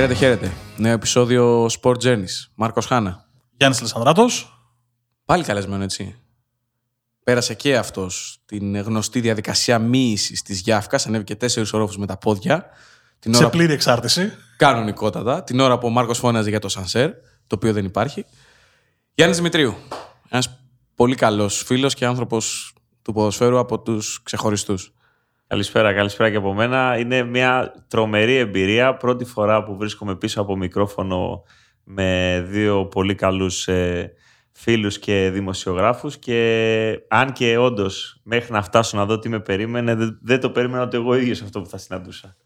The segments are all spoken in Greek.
Χαίρετε, χαίρετε. Νέο επεισόδιο Sport Journeys. Μάρκος Χάνα. Γιάννης Λεσανδράτος. Πάλι καλεσμένο, έτσι. Πέρασε και αυτός την γνωστή διαδικασία μοίησης της Γιάφκας. Ανέβηκε τέσσερις ορόφους με τα πόδια. Την Σε πλήρη εξάρτηση. Κανονικότατα. Την ώρα που ο Μάρκος φώναζε για το Σανσέρ, το οποίο δεν υπάρχει. Γιάννης Δημητρίου. Ένας πολύ καλός φίλος και άνθρωπος του ποδοσφαίρου από τους ξεχωριστούς. Καλησπέρα, καλησπέρα και από μένα. Είναι μια τρομερή εμπειρία. Πρώτη φορά που βρίσκομαι πίσω από μικρόφωνο με δύο πολύ καλούς ε, φίλους και δημοσιογράφους και αν και όντως μέχρι να φτάσω να δω τι με περίμενε, δεν, το περίμενα ότι εγώ ίδιος αυτό που θα συναντούσα.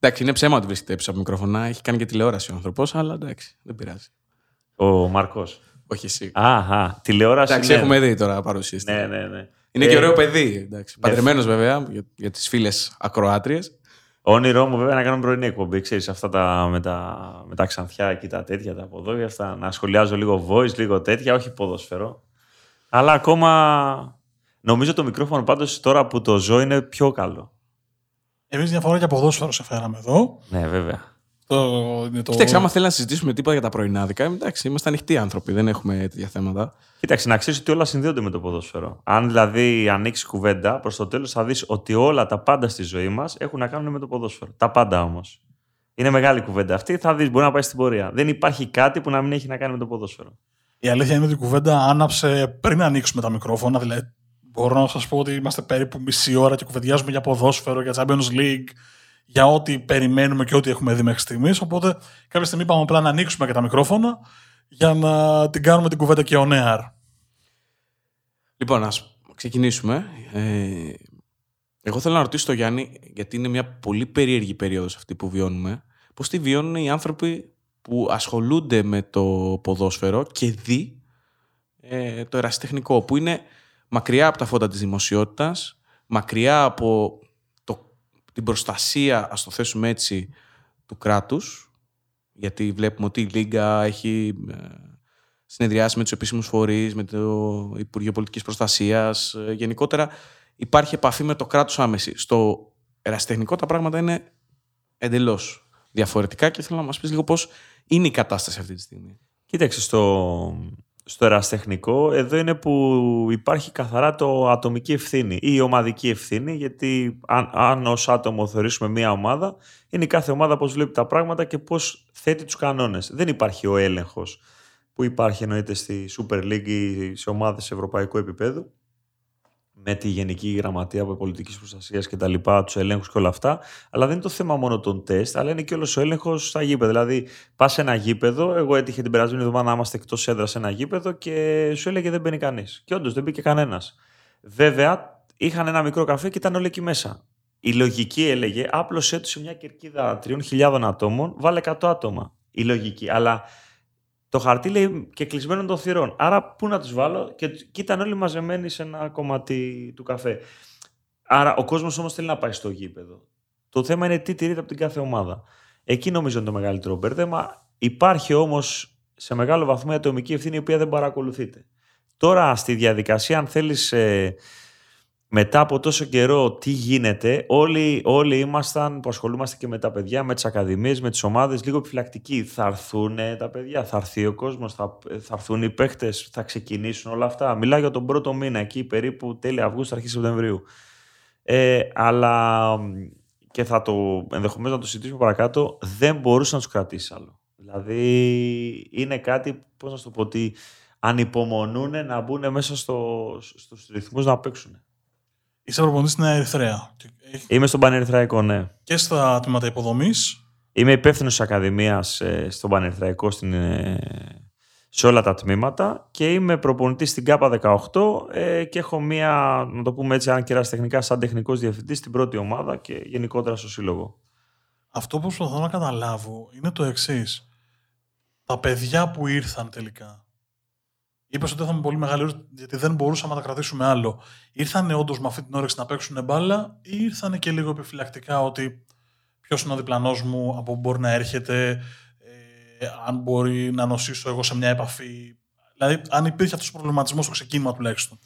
Εντάξει, είναι ψέμα ότι βρίσκεται πίσω από μικρόφωνα. Έχει κάνει και τηλεόραση ο άνθρωπος, αλλά εντάξει, δεν πειράζει. Ο Μαρκό. Όχι εσύ. Αχ, τηλεόραση. Εντάξει, ναι. έχουμε δει τώρα παρουσίαση. Ναι, ναι, ναι. Είναι ε, και ωραίο παιδί. Ναι. Παντρεμένος βέβαια για, για τις φίλες ακροάτριες. Όνειρό μου βέβαια να κάνω πρωινή εκπομπή. Ξέρεις, αυτά τα, με, τα, με τα ξανθιά και τα τέτοια, τα ποδόγια, αυτά, να σχολιάζω λίγο voice, λίγο τέτοια, όχι ποδόσφαιρο. Αλλά ακόμα νομίζω το μικρόφωνο πάντως τώρα που το ζω είναι πιο καλό. Εμείς μια φορά και ποδόσφαιρο σε φέραμε εδώ. Ναι, βέβαια. Το, το... Κοίταξε, άμα θέλει να συζητήσουμε τίποτα για τα πρωινάδικα, εντάξει, είμαστε ανοιχτοί άνθρωποι, δεν έχουμε τέτοια θέματα. Κοίταξε, να ξέρεις ότι όλα συνδέονται με το ποδόσφαιρο. Αν δηλαδή ανοίξεις κουβέντα, προς το τέλος θα δεις ότι όλα τα πάντα στη ζωή μας έχουν να κάνουν με το ποδόσφαιρο. Τα πάντα όμως. Είναι μεγάλη κουβέντα αυτή, θα δεις, μπορεί να πάει στην πορεία. Δεν υπάρχει κάτι που να μην έχει να κάνει με το ποδόσφαιρο. Η αλήθεια είναι ότι η κουβέντα άναψε πριν ανοίξουμε τα μικρόφωνα. Δηλαδή, μπορώ να σας πω ότι είμαστε περίπου μισή ώρα και κουβεντιάζουμε για ποδόσφαιρο, για Champions League, για ό,τι περιμένουμε και ό,τι έχουμε δει μέχρι στιγμής. Οπότε κάποια στιγμή είπαμε απλά να ανοίξουμε και τα μικρόφωνα για να την κάνουμε την κουβέντα και ο Νέαρ. Λοιπόν, ας ξεκινήσουμε. Ε, εγώ θέλω να ρωτήσω τον Γιάννη, γιατί είναι μια πολύ περίεργη περίοδος αυτή που βιώνουμε, πώς τη βιώνουν οι άνθρωποι που ασχολούνται με το ποδόσφαιρο και δει ε, το ερασιτεχνικό, που είναι μακριά από τα φώτα της δημοσιότητας, μακριά από την προστασία, ας το θέσουμε έτσι, του κράτους, γιατί βλέπουμε ότι η Λίγκα έχει ε, συνεδριάσει με τους επίσημους φορείς, με το Υπουργείο Πολιτικής Προστασίας. Ε, γενικότερα υπάρχει επαφή με το κράτος άμεση. Στο ερασιτεχνικό τα πράγματα είναι εντελώς διαφορετικά και θέλω να μας πεις λίγο πώς είναι η κατάσταση αυτή τη στιγμή. Κοίταξε, στο, στο εραστεχνικό, εδώ είναι που υπάρχει καθαρά το ατομική ευθύνη ή η ομαδική ευθύνη, γιατί αν, αν ως άτομο θεωρήσουμε μία ομάδα, είναι η κάθε ομάδα πώς βλέπει τα πράγματα και πώς θέτει τους κανόνες. Δεν υπάρχει ο έλεγχος που υπάρχει εννοείται στη Super League ή σε ομάδες σε ευρωπαϊκό επίπεδο με τη Γενική Γραμματεία από Πολιτικής Προστασίας και τα λοιπά, τους ελέγχους και όλα αυτά. Αλλά δεν είναι το θέμα μόνο των τεστ, αλλά είναι και όλος ο έλεγχος στα γήπεδα. Δηλαδή, πας σε ένα γήπεδο, εγώ έτυχε την περασμένη εβδομάδα να είμαστε εκτός έδρας σε ένα γήπεδο και σου έλεγε δεν μπαίνει κανείς. Και όντως δεν μπήκε κανένας. Βέβαια, είχαν ένα μικρό καφέ και ήταν όλοι εκεί μέσα. Η λογική έλεγε, άπλωσέ του σε μια κερκίδα 3.000 ατόμων, βάλε 100 άτομα. Η λογική. Αλλά το χαρτί λέει και κλεισμένο των θυρών. Άρα πού να τους βάλω και, και ήταν όλοι μαζεμένοι σε ένα κομμάτι του καφέ. Άρα ο κόσμος όμως θέλει να πάει στο γήπεδο. Το θέμα είναι τι τηρείται από την κάθε ομάδα. Εκεί νομίζω είναι το μεγαλύτερο μπέρδεμα. Υπάρχει όμως σε μεγάλο βαθμό η ατομική ευθύνη η οποία δεν παρακολουθείται. Τώρα στη διαδικασία, αν θέλεις ε, μετά από τόσο καιρό τι γίνεται, όλοι, όλοι ήμασταν που ασχολούμαστε και με τα παιδιά, με τις ακαδημίες, με τις ομάδες, λίγο επιφυλακτικοί. Θα έρθουν τα παιδιά, θα έρθει ο κόσμος, θα, θα έρθουν οι παίχτες, θα ξεκινήσουν όλα αυτά. Μιλάω για τον πρώτο μήνα, εκεί περίπου τέλη Αυγούστου, αρχή Σεπτεμβρίου. Ε, αλλά και θα το ενδεχομένως να το συζητήσουμε παρακάτω, δεν μπορούσε να τους κρατήσει άλλο. Δηλαδή είναι κάτι, πώς να σου το πω, ότι ανυπομονούν να μπουν μέσα στο, στους ρυθμούς να παίξουν. Είσαι προπονητής στην Ερυθρέα. Είμαι στον Πανερυθραϊκό, ναι. Και στα τμήματα υποδομής. Είμαι υπεύθυνος της Ακαδημίας ε, στον Πανερυθραϊκό στην, ε, σε όλα τα τμήματα και είμαι προπονητής στην ΚΑΠΑ 18 ε, και έχω μία, να το πούμε έτσι, αν κεράσει τεχνικά, σαν τεχνικός διευθυντής στην πρώτη ομάδα και γενικότερα στο σύλλογο. Αυτό που προσπαθώ να καταλάβω είναι το εξής. Τα παιδιά που ήρθαν τελικά Είπες ότι είχαμε πολύ μεγάλη γιατί δεν μπορούσαμε να τα κρατήσουμε άλλο. Ήρθαν όντως με αυτή την όρεξη να παίξουν μπάλα ή ήρθαν και λίγο επιφυλακτικά ότι ποιος είναι ο διπλανός μου, από πού μπορεί να έρχεται, ε, αν μπορεί να νοσήσω εγώ σε μια επαφή. Δηλαδή, αν υπήρχε αυτός ο προβληματισμός στο ξεκίνημα τουλάχιστον.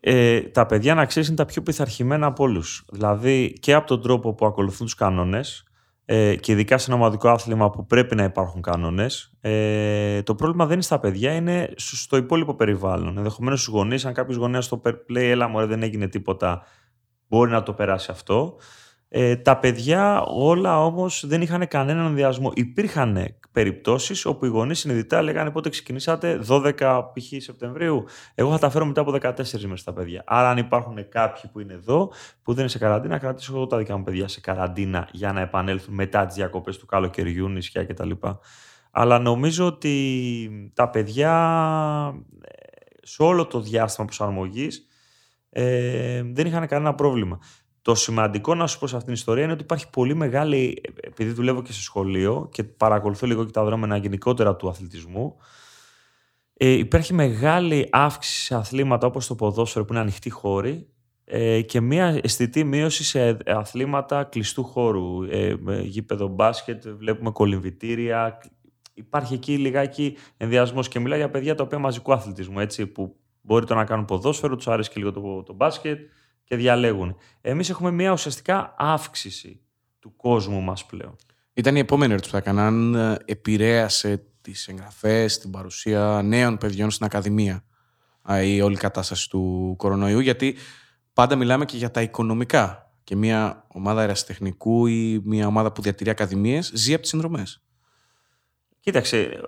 Ε, τα παιδιά, να ξέρεις, είναι τα πιο πειθαρχημένα από όλους. Δηλαδή, και από τον τρόπο που ακολουθούν τους κανόνες, ε, και ειδικά σε ένα ομαδικό άθλημα που πρέπει να υπάρχουν κανόνες. Ε, το πρόβλημα δεν είναι στα παιδιά, είναι στο υπόλοιπο περιβάλλον. Ενδεχομένως στους γονείς, αν κάποιος γονέας το λέει, έλα μωρέ, δεν έγινε τίποτα, μπορεί να το περάσει αυτό. Ε, τα παιδιά όλα όμως δεν είχαν κανέναν ενδιασμό. Υπήρχαν περιπτώσεις όπου οι γονείς συνειδητά λέγανε πότε ξεκινήσατε; 12 π.χ. Σεπτεμβρίου. Εγώ θα τα φέρω μετά από 14 μέρες τα παιδιά. Άρα αν υπάρχουν κάποιοι που είναι εδώ που δεν είναι σε καραντίνα, κρατήσω εγώ τα δικά μου παιδιά σε καραντίνα για να επανέλθουν μετά τις διακοπές του καλοκαιριού, νησιά κτλ. Αλλά νομίζω ότι τα παιδιά σε όλο το διάστημα προσαρμογής ε, δεν είχαν κανένα πρόβλημα. Το σημαντικό να σου πω σε αυτήν την ιστορία είναι ότι υπάρχει πολύ μεγάλη, επειδή δουλεύω και σε σχολείο και παρακολουθώ λίγο και τα δρόμενα γενικότερα του αθλητισμού, ε, υπάρχει μεγάλη αύξηση σε αθλήματα όπως το ποδόσφαιρο που είναι ανοιχτή χώρη ε, και μια αισθητή μείωση σε αθλήματα κλειστού χώρου. Ε, γήπεδο μπάσκετ, βλέπουμε κολυμβητήρια. Υπάρχει εκεί λιγάκι ενδιασμός και μιλάει για παιδιά τα οποία μαζικού αθλητισμού, έτσι, που μπορεί το να κάνουν ποδόσφαιρο, τους αρέσει και λίγο το, το μπάσκετ, και διαλέγουν. Εμείς έχουμε μια ουσιαστικά αύξηση του κόσμου μας πλέον. Ήταν η επόμενη ερώτηση που θα έκανα. Αν ε, επηρέασε τις εγγραφές, την παρουσία νέων παιδιών στην Ακαδημία η όλη κατάσταση του κορονοϊού, γιατί πάντα μιλάμε και για τα οικονομικά. Και μια ομάδα αεραστεχνικού ή μια ομάδα που διατηρεί ακαδημίες ζει από τις συνδρομές. Κοίταξε,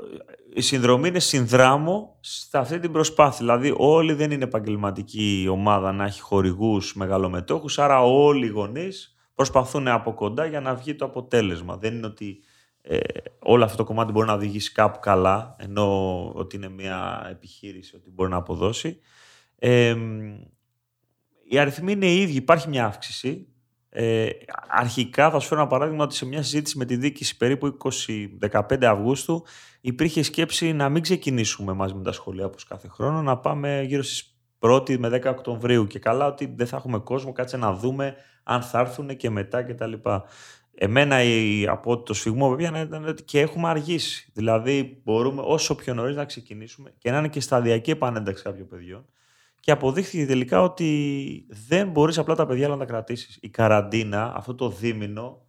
η συνδρομή είναι συνδράμο σε αυτή την προσπάθεια. Δηλαδή, όλοι δεν είναι επαγγελματική ομάδα να έχει χορηγούς μεγαλομετόχους, άρα όλοι οι γονείς προσπαθούν από κοντά για να βγει το αποτέλεσμα. Δεν είναι ότι ε, όλο αυτό το κομμάτι μπορεί να οδηγήσει κάπου καλά, ενώ ότι είναι μια επιχείρηση ότι μπορεί να αποδώσει. Ε, οι αριθμοί είναι οι ίδιοι, υπάρχει μια αύξηση. Ε, αρχικά θα σου φέρω ένα παράδειγμα ότι σε μια συζήτηση με τη δίκηση περίπου 20-15 Αυγούστου υπήρχε σκέψη να μην ξεκινήσουμε μαζί με τα σχολεία όπως κάθε χρόνο, να πάμε γύρω στις 1η με 10 Οκτωβρίου και καλά ότι δεν θα έχουμε κόσμο, κάτσε να δούμε αν θα έρθουν και μετά κτλ. Εμένα η, από το σφιγμό βέβαια ήταν ότι και έχουμε αργήσει. Δηλαδή μπορούμε όσο πιο νωρίς να ξεκινήσουμε και να είναι και σταδιακή επανένταξη κάποιων παιδιών. Και αποδείχθηκε τελικά ότι δεν μπορείς απλά τα παιδιά να τα κρατήσεις. Η καραντίνα, αυτό το δίμηνο,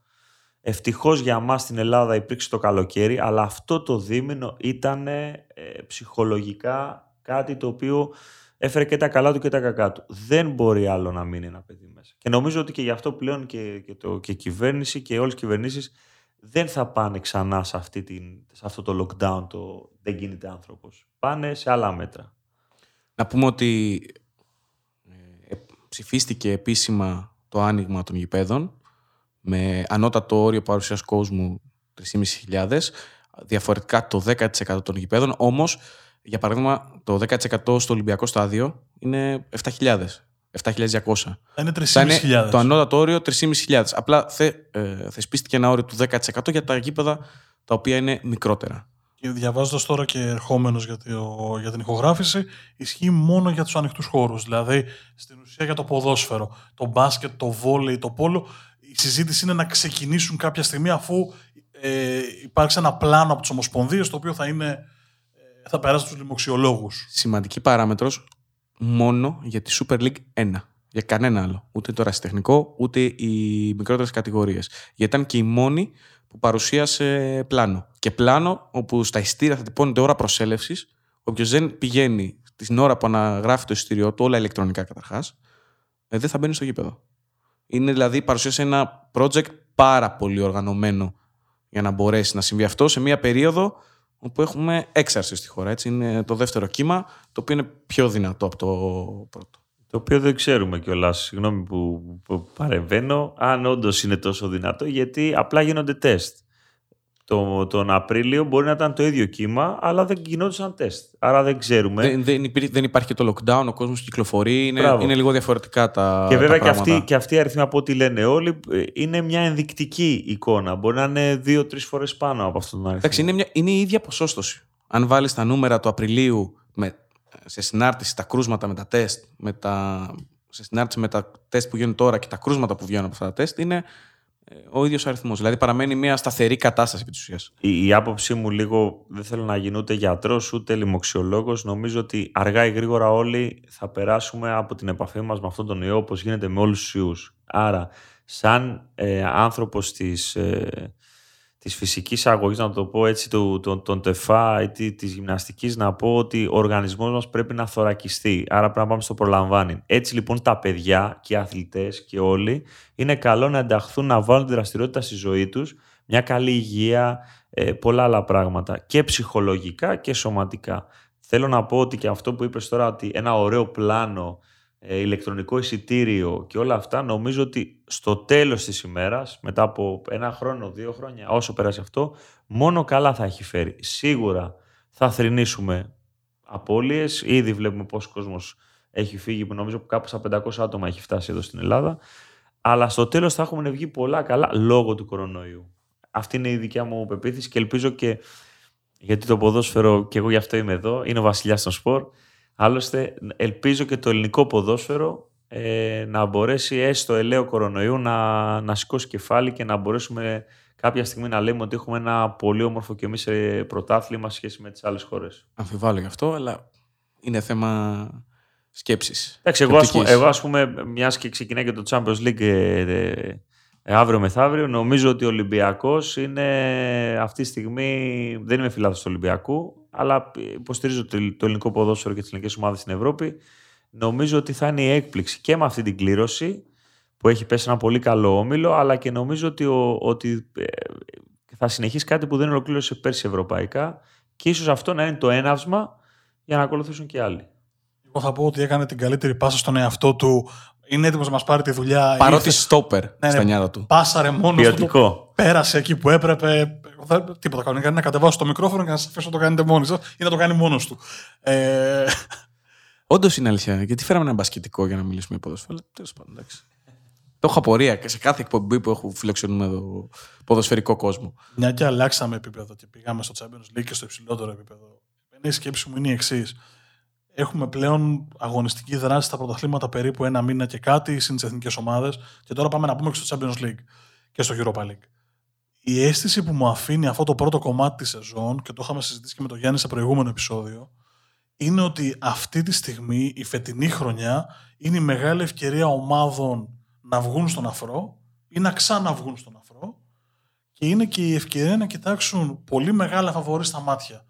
ευτυχώς για μας στην Ελλάδα υπήρξε το καλοκαίρι, αλλά αυτό το δίμηνο ήταν ε, ψυχολογικά κάτι το οποίο έφερε και τα καλά του και τα κακά του. Δεν μπορεί άλλο να μείνει ένα παιδί μέσα. Και νομίζω ότι και γι' αυτό πλέον και, και, το, και η κυβέρνηση και όλες οι κυβερνήσεις δεν θα πάνε ξανά σε, αυτή την, σε αυτό το lockdown το δεν γίνεται άνθρωπος. Πάνε σε άλλα μέτρα. Να πούμε ότι ε, ψηφίστηκε επίσημα το άνοιγμα των γηπέδων με ανώτατο όριο παρουσίας κόσμου 3.500, διαφορετικά το 10% των γηπέδων, όμως για παράδειγμα το 10% στο Ολυμπιακό στάδιο είναι 7.000. 7.200. Είναι 3.500. Το ανώτατο όριο 3.500. Απλά θε, ε, θεσπίστηκε ένα όριο του 10% για τα γήπεδα τα οποία είναι μικρότερα. Και διαβάζοντας τώρα και ερχόμενος για, για την ηχογράφηση, ισχύει μόνο για τους ανοιχτούς χώρους. Δηλαδή, στην ουσία για το ποδόσφαιρο, το μπάσκετ, το βόλεϊ, το πόλο. Η συζήτηση είναι να ξεκινήσουν κάποια στιγμή αφού ε, υπάρξει ένα πλάνο από τις Ομοσπονδίες το οποίο θα, είναι, ε, θα περάσει στους λοιμοξιολόγου. Σημαντική παράμετρος μόνο για τη Super League 1. Για κανένα άλλο. Ούτε το ρασιτεχνικό, ούτε οι μικρότερες κατηγορίες. Γιατί ήταν και η μόνη που παρουσίασε πλάνο. Και πλάνο όπου στα ειστήρια θα τυπώνεται ώρα προσέλευσης. Όποιος δεν πηγαίνει την ώρα που αναγράφει το εισιτήριό του, όλα ηλεκτρονικά καταρχάς, ε, δεν θα μπαίνει στο γήπεδο. Είναι δηλαδή παρουσίασε ένα project πάρα πολύ οργανωμένο για να μπορέσει να συμβεί αυτό σε μια περίοδο όπου έχουμε έξαρση στη χώρα. Έτσι. Είναι το δεύτερο κύμα, το οποίο είναι πιο δυνατό από το πρώτο. Το οποίο δεν ξέρουμε κιόλας, συγγνώμη που, που παρεμβαίνω, αν όντως είναι τόσο δυνατό, γιατί απλά γίνονται τεστ. Το, τον Απρίλιο μπορεί να ήταν το ίδιο κύμα, αλλά δεν γινόντουσαν τεστ. Άρα δεν ξέρουμε. Δεν, δεν, υπήρχε, δεν υπάρχει και το lockdown, ο κόσμος κυκλοφορεί. Είναι, είναι λίγο διαφορετικά τα. Και βέβαια τα και, αυτοί, και αυτοί οι αριθμοί από ό,τι λένε όλοι είναι μια ενδεικτική εικόνα. Μπορεί να είναι δύο-τρεις φορές πάνω από αυτόν τον αριθμό. Εντάξει, είναι, μια, είναι η ίδια ποσόστοση. Αν βάλεις τα νούμερα του Απριλίου με σε συνάρτηση τα κρούσματα με τα τεστ, με τα, σε συνάρτηση με τα τεστ που γίνουν τώρα και τα κρούσματα που βγαίνουν από αυτά τα τεστ, είναι ε, ο ίδιος αριθμός. Δηλαδή παραμένει μια σταθερή κατάσταση επί της ουσίας. Η, η άποψή μου λίγο δεν θέλω να γίνω ούτε γιατρός ούτε λοιμοξιολόγος. Νομίζω ότι αργά ή γρήγορα όλοι θα περάσουμε από την επαφή μας με αυτόν τον ιό όπως γίνεται με όλους τους ιούς. Άρα, σαν ε, άνθρωπος της. Ε, της φυσικής αγωγής, να το πω έτσι, του, τον, τον τεφά ή της γυμναστικής, να πω ότι ο οργανισμός μας πρέπει να θωρακιστεί. Άρα πρέπει να πάμε στο προλαμβάνει. Έτσι λοιπόν τα παιδιά και οι αθλητές και όλοι είναι καλό να ενταχθούν να βάλουν τη δραστηριότητα στη ζωή τους, μια καλή υγεία, ε, πολλά άλλα πράγματα και ψυχολογικά και σωματικά. Θέλω να πω ότι και αυτό που είπες τώρα ότι ένα ωραίο πλάνο ε, ηλεκτρονικό εισιτήριο και όλα αυτά, νομίζω ότι στο τέλος της ημέρας, μετά από ένα χρόνο, δύο χρόνια, όσο πέρασε αυτό, μόνο καλά θα έχει φέρει. Σίγουρα θα θρυνήσουμε απώλειες, ήδη βλέπουμε πόσος κόσμος έχει φύγει, που νομίζω που κάπου στα 500 άτομα έχει φτάσει εδώ στην Ελλάδα, αλλά στο τέλος θα έχουμε βγει πολλά καλά λόγω του κορονοϊού. Αυτή είναι η δικιά μου πεποίθηση και ελπίζω και γιατί το ποδόσφαιρο, και εγώ γι' αυτό είμαι εδώ, είναι ο βασιλιάς των σπορ, Άλλωστε, ελπίζω και το ελληνικό ποδόσφαιρο ε, να μπορέσει έστω ελαίο κορονοϊού να, να σηκώσει κεφάλι και να μπορέσουμε κάποια στιγμή να λέμε ότι έχουμε ένα πολύ όμορφο και εμείς πρωτάθλημα σχέση με τις άλλες χώρες. Αμφιβάλλω γι' αυτό, αλλά είναι θέμα σκέψης. Εντάξει, εγώ, ας πούμε, εγώ ας πούμε, μιας και ξεκινάει και το Champions League ε, ε, ε, αύριο μεθαύριο, νομίζω ότι ο Ολυμπιακός είναι αυτή τη στιγμή. Δεν είμαι φιλάθο του Ολυμπιακού, αλλά υποστηρίζω το ελληνικό ποδόσφαιρο και τις ελληνικές ομάδες στην Ευρώπη. Νομίζω ότι θα είναι η έκπληξη και με αυτή την κλήρωση που έχει πέσει ένα πολύ καλό όμιλο, αλλά και νομίζω ότι, ο, ότι ε, θα συνεχίσει κάτι που δεν ολοκλήρωσε πέρσι ευρωπαϊκά και ίσως αυτό να είναι το έναυσμα για να ακολουθήσουν και άλλοι. Εγώ θα πω ότι έκανε την καλύτερη πάσα στον εαυτό του. Είναι έτοιμος να μας πάρει τη δουλειά. Παρότι στόπερ ναι, ναι, στα νιάτα του. Πάσαρε μόνος του. Πέρασε εκεί που έπρεπε θα, τίποτα κανονικά είναι να κατεβάσω το μικρόφωνο και να σας αφήσω να το κάνετε μόνοι σας ή να το κάνει μόνος του. Ε... Όντως είναι αλήθεια. Γιατί φέραμε ένα μπασκετικό για να μιλήσουμε για ποδόσφαιρο. Τέλος πάντων, εντάξει. Το έχω απορία και σε κάθε εκπομπή που έχω φιλοξενούμε εδώ ποδοσφαιρικό κόσμο. Μια και αλλάξαμε επίπεδο και πήγαμε στο Champions League και στο υψηλότερο επίπεδο. Η σκέψη μου είναι η εξής. Έχουμε πλέον αγωνιστική δράση στα πρωταθλήματα περίπου ένα μήνα και κάτι συν τις εθνικές ομάδες. Και τώρα πάμε να πούμε και στο Champions League και στο Europa League η αίσθηση που μου αφήνει αυτό το πρώτο κομμάτι της σεζόν και το είχαμε συζητήσει και με τον Γιάννη σε προηγούμενο επεισόδιο είναι ότι αυτή τη στιγμή η φετινή χρονιά είναι η μεγάλη ευκαιρία ομάδων να βγουν στον αφρό ή να ξαναβγούν στον αφρό και είναι και η ευκαιρία να κοιτάξουν πολύ μεγάλα φαβορή στα μάτια.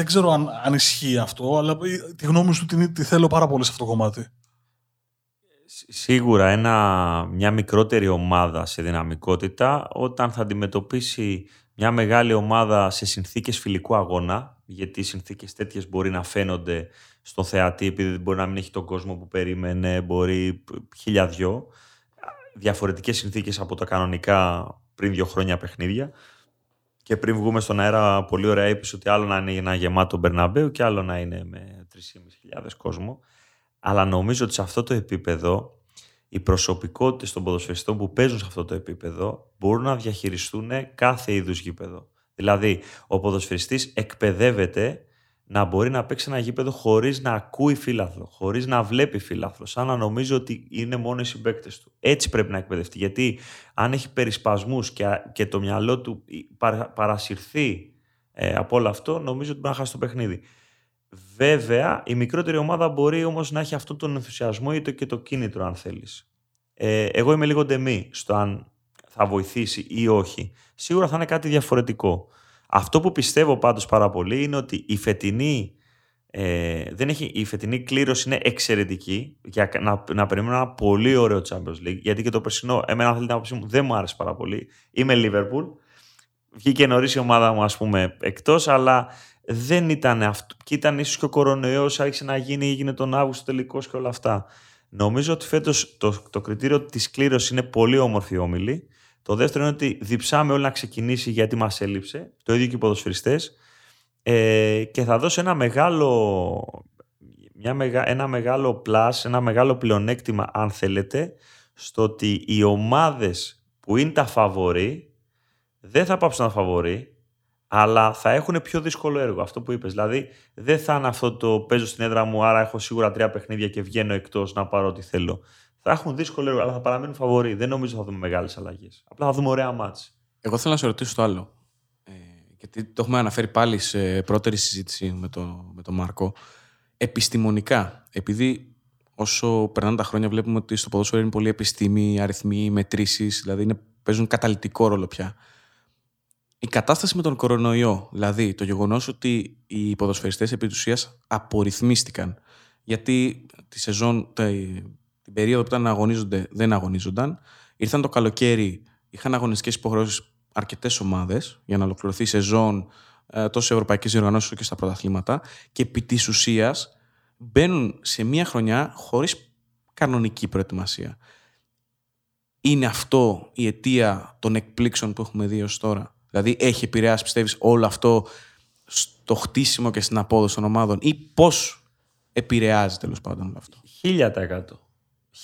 Δεν ξέρω αν, αν ισχύει αυτό, αλλά τη γνώμη σου τη, τη θέλω πάρα πολύ σε αυτό το κομμάτι σίγουρα ένα, μια μικρότερη ομάδα σε δυναμικότητα όταν θα αντιμετωπίσει μια μεγάλη ομάδα σε συνθήκες φιλικού αγώνα, γιατί οι συνθήκες τέτοιες μπορεί να φαίνονται στο θεατή, επειδή μπορεί να μην έχει τον κόσμο που περίμενε, μπορεί χίλια δυο, διαφορετικές συνθήκες από τα κανονικά πριν δύο χρόνια παιχνίδια. Και πριν βγούμε στον αέρα, πολύ ωραία είπες ότι άλλο να είναι ένα γεμάτο Μπερναμπέου και άλλο να είναι με 3.500 κόσμο. Αλλά νομίζω ότι σε αυτό το επίπεδο οι προσωπικότητες των ποδοσφαιριστών που παίζουν σε αυτό το επίπεδο μπορούν να διαχειριστούν κάθε είδους γήπεδο. Δηλαδή, ο ποδοσφαιριστής εκπαιδεύεται να μπορεί να παίξει ένα γήπεδο χωρίς να ακούει φύλαθλο, χωρίς να βλέπει φύλαθλο, σαν να νομίζει ότι είναι μόνο οι συμπαίκτες του. Έτσι πρέπει να εκπαιδευτεί. Γιατί αν έχει περισπασμούς και, και το μυαλό του παρασυρθεί ε, από όλο αυτό, νομίζω ότι μπορεί να χάσει το παιχνίδι. Βέβαια, η μικρότερη ομάδα μπορεί όμως να έχει αυτόν τον ενθουσιασμό ή το και το κίνητρο, αν θέλεις. Ε, εγώ είμαι λίγο ντεμή στο αν θα βοηθήσει ή όχι. Σίγουρα θα είναι κάτι διαφορετικό. Αυτό που πιστεύω πάντως πάρα πολύ είναι ότι η φετινή, ε, δεν έχει, η φετινή κλήρωση είναι εξαιρετική για να, να περιμένω ένα πολύ ωραίο Champions League. Γιατί και το περσινό, εμένα θέλει την άποψή μου, δεν μου άρεσε πάρα πολύ. Είμαι Liverpool. Βγήκε νωρίς η ομάδα μου, ας πούμε, εκτός, αλλά δεν ήταν αυτό. Και ήταν ίσως και ο κορονοϊός, άρχισε να γίνει, έγινε τον Αύγουστο τελικός και όλα αυτά. Νομίζω ότι φέτος το, το κριτήριο της κλήρωσης είναι πολύ όμορφη όμιλη. Το δεύτερο είναι ότι διψάμε όλοι να ξεκινήσει γιατί μας έλειψε. Το ίδιο και οι ποδοσφαιριστές. Ε, και θα δώσει ένα μεγάλο, μια μεγα, ένα μεγάλο plus, ένα μεγάλο πλεονέκτημα αν θέλετε, στο ότι οι ομάδες που είναι τα φαβορή δεν θα πάψουν να φαβορεί, αλλά θα έχουν πιο δύσκολο έργο. Αυτό που είπες. Δηλαδή, δεν θα είναι αυτό το παίζω στην έδρα μου, άρα έχω σίγουρα τρία παιχνίδια και βγαίνω εκτός να πάρω ό,τι θέλω. Θα έχουν δύσκολο έργο, αλλά θα παραμείνουν φαβοροί. Δεν νομίζω θα δούμε μεγάλες αλλαγές. Απλά θα δούμε ωραία μάτς. Εγώ θέλω να σε ρωτήσω το άλλο. Ε, γιατί το έχουμε αναφέρει πάλι σε πρώτερη συζήτηση με τον με το Μάρκο. Επιστημονικά, επειδή όσο περνάνε τα χρόνια βλέπουμε ότι στο ποδόσφαιρο είναι πολύ επιστήμη, αριθμοί, μετρήσεις, δηλαδή είναι, παίζουν καταλητικό ρόλο πια η κατάσταση με τον κορονοϊό, δηλαδή το γεγονός ότι οι ποδοσφαιριστές επί της ουσίας απορριθμίστηκαν, γιατί τη σεζόν, την περίοδο που ήταν να αγωνίζονται δεν αγωνίζονταν, ήρθαν το καλοκαίρι, είχαν αγωνιστικές υποχρεώσεις αρκετές ομάδες για να ολοκληρωθεί η σεζόν ε, τόσο σε ευρωπαϊκές διοργανώσεις και στα πρωταθλήματα και επί της ουσίας μπαίνουν σε μία χρονιά χωρίς κανονική προετοιμασία. Είναι αυτό η αιτία των εκπλήξεων που έχουμε δει ως τώρα; Δηλαδή έχει επηρεάσει, πιστεύεις, όλο αυτό στο χτίσιμο και στην απόδοση των ομάδων ή πώς επηρεάζει τέλος πάντων όλο αυτό; Χίλια τα εκατό.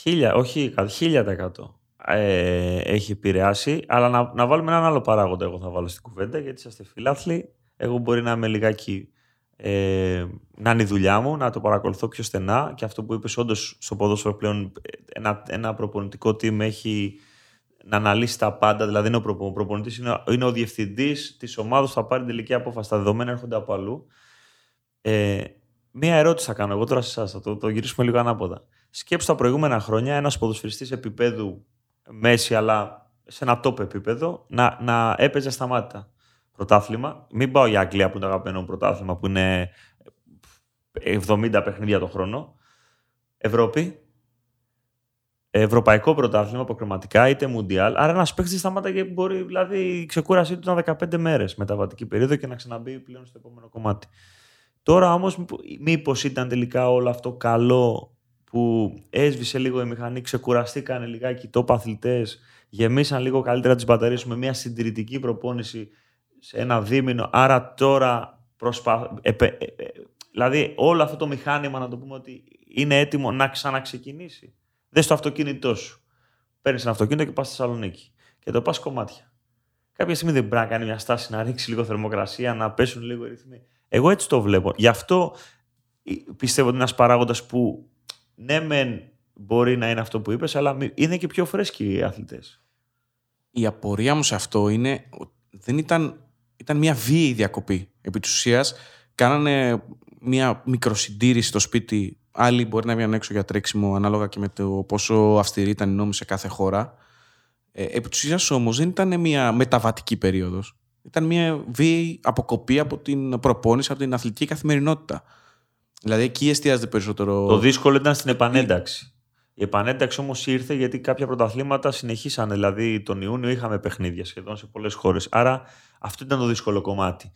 Χίλια, όχι χίλια τα εκατό. Ε, έχει επηρεάσει, αλλά να, να βάλουμε έναν άλλο παράγοντα εγώ θα βάλω στην κουβέντα, γιατί είσαστε φιλάθλοι. Εγώ μπορεί να είμαι λιγάκι ε, να είναι η δουλειά μου, να το παρακολουθώ πιο στενά και αυτό που είπες όντως στο ποδόσφαιρο πλέον ένα, ένα προπονητικό team έχει να αναλύσει τα πάντα, δηλαδή είναι ο, προπο, προπονητής, είναι, είναι ο διευθυντής της ομάδας που θα πάρει την τελική απόφαση, τα δεδομένα έρχονται από αλλού. Ε, μία ερώτηση θα κάνω εγώ τώρα σε εσάς, θα το, το γυρίσουμε λίγο ανάποδα. Σκέψτε τα προηγούμενα χρόνια ένας ποδοσφαιριστής επίπεδου μέση αλλά σε ένα top επίπεδο να, να έπαιζε σταμάτητα πρωτάθλημα. Μην πάω για Αγγλία που είναι το αγαπημένο πρωτάθλημα που είναι 70 παιχνίδια το χρόνο. Ευρώπη. Ευρωπαϊκό πρωτάθλημα αποκριματικά, είτε Μουντιάλ. Άρα ένας παίχτη σταμάτα και μπορεί δηλαδή η ξεκούρασή του να 15 μέρες μεταβατική περίοδο και να ξαναμπεί πλέον στο επόμενο κομμάτι. Τώρα όμως, μήπως ήταν τελικά όλο αυτό καλό που έσβησε λίγο η μηχανή, ξεκουραστήκαν λιγάκι τόπα αθλητές, γεμίσαν λίγο καλύτερα τις μπαταρίες με μια συντηρητική προπόνηση σε ένα δίμηνο. Άρα τώρα προσπα... Ε, ε, ε, δηλαδή όλο αυτό το μηχάνημα να το πούμε ότι είναι έτοιμο να ξαναξεκινήσει. Δεν στο αυτοκίνητό σου. Παίρνεις ένα αυτοκίνητο και πας στη Θεσσαλονίκη. Και το πας κομμάτια. Κάποια στιγμή δεν πρέπει να κάνει μια στάση να ρίξει λίγο θερμοκρασία, να πέσουν λίγο οι ρυθμοί. Εγώ έτσι το βλέπω. Γι' αυτό πιστεύω ότι είναι ένας παράγοντας που ναι, μεν μπορεί να είναι αυτό που είπες, αλλά είναι και πιο φρέσκοι οι αθλητές. Η απορία μου σε αυτό είναι δεν ήταν ήταν μια βίαιη διακοπή. Επί της ουσίας, κάνανε μια μικροσυντήρηση στο σπίτι. Άλλοι μπορεί να βγαίνουν έξω για τρέξιμο, ανάλογα και με το πόσο αυστηρή ήταν η νόμη σε κάθε χώρα. Ε, επί της ουσίας όμως δεν ήταν μια μεταβατική περίοδος. Ήταν μια βίαιη αποκοπή από την προπόνηση, από την αθλητική καθημερινότητα. Δηλαδή εκεί εστιάζεται περισσότερο. Το δύσκολο ήταν στην επανένταξη. Η επανένταξη όμως ήρθε γιατί κάποια πρωταθλήματα συνεχίσανε. Δηλαδή τον Ιούνιο είχαμε παιχνίδια σχεδόν σε πολλές χώρες. Άρα αυτό ήταν το δύσκολο κομμάτι.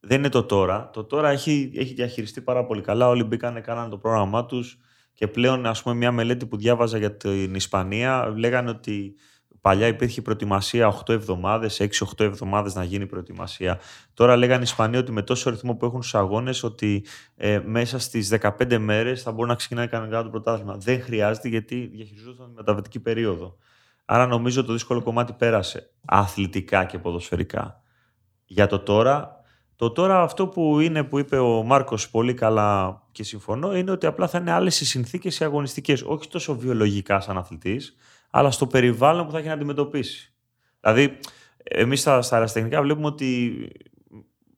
Δεν είναι το τώρα. Το τώρα έχει, έχει διαχειριστεί πάρα πολύ καλά. Όλοι μπήκαν, κάνανε το πρόγραμμά τους και πλέον, ας πούμε, μια μελέτη που διάβαζα για την Ισπανία λέγανε ότι παλιά υπήρχε προετοιμασία 8 εβδομάδες, 6-8 εβδομάδες να γίνει προετοιμασία. Τώρα λέγανε οι Ισπανοί ότι με τόσο ρυθμό που έχουν στου αγώνες, ότι ε, μέσα στις 15 μέρες θα μπορούν να ξεκινάει κανονικά το πρωτάθλημα. Δεν χρειάζεται γιατί διαχειριζόταν τη μεταβατική περίοδο. Άρα νομίζω το δύσκολο κομμάτι πέρασε αθλητικά και ποδοσφαιρικά για το τώρα. Το τώρα αυτό που είναι που είπε ο Μάρκος πολύ καλά και συμφωνώ είναι ότι απλά θα είναι άλλες οι συνθήκες οι αγωνιστικές. Όχι τόσο βιολογικά σαν αθλητής, αλλά στο περιβάλλον που θα έχει να αντιμετωπίσει. Δηλαδή, εμείς στα, στα αεραστεχνικά βλέπουμε ότι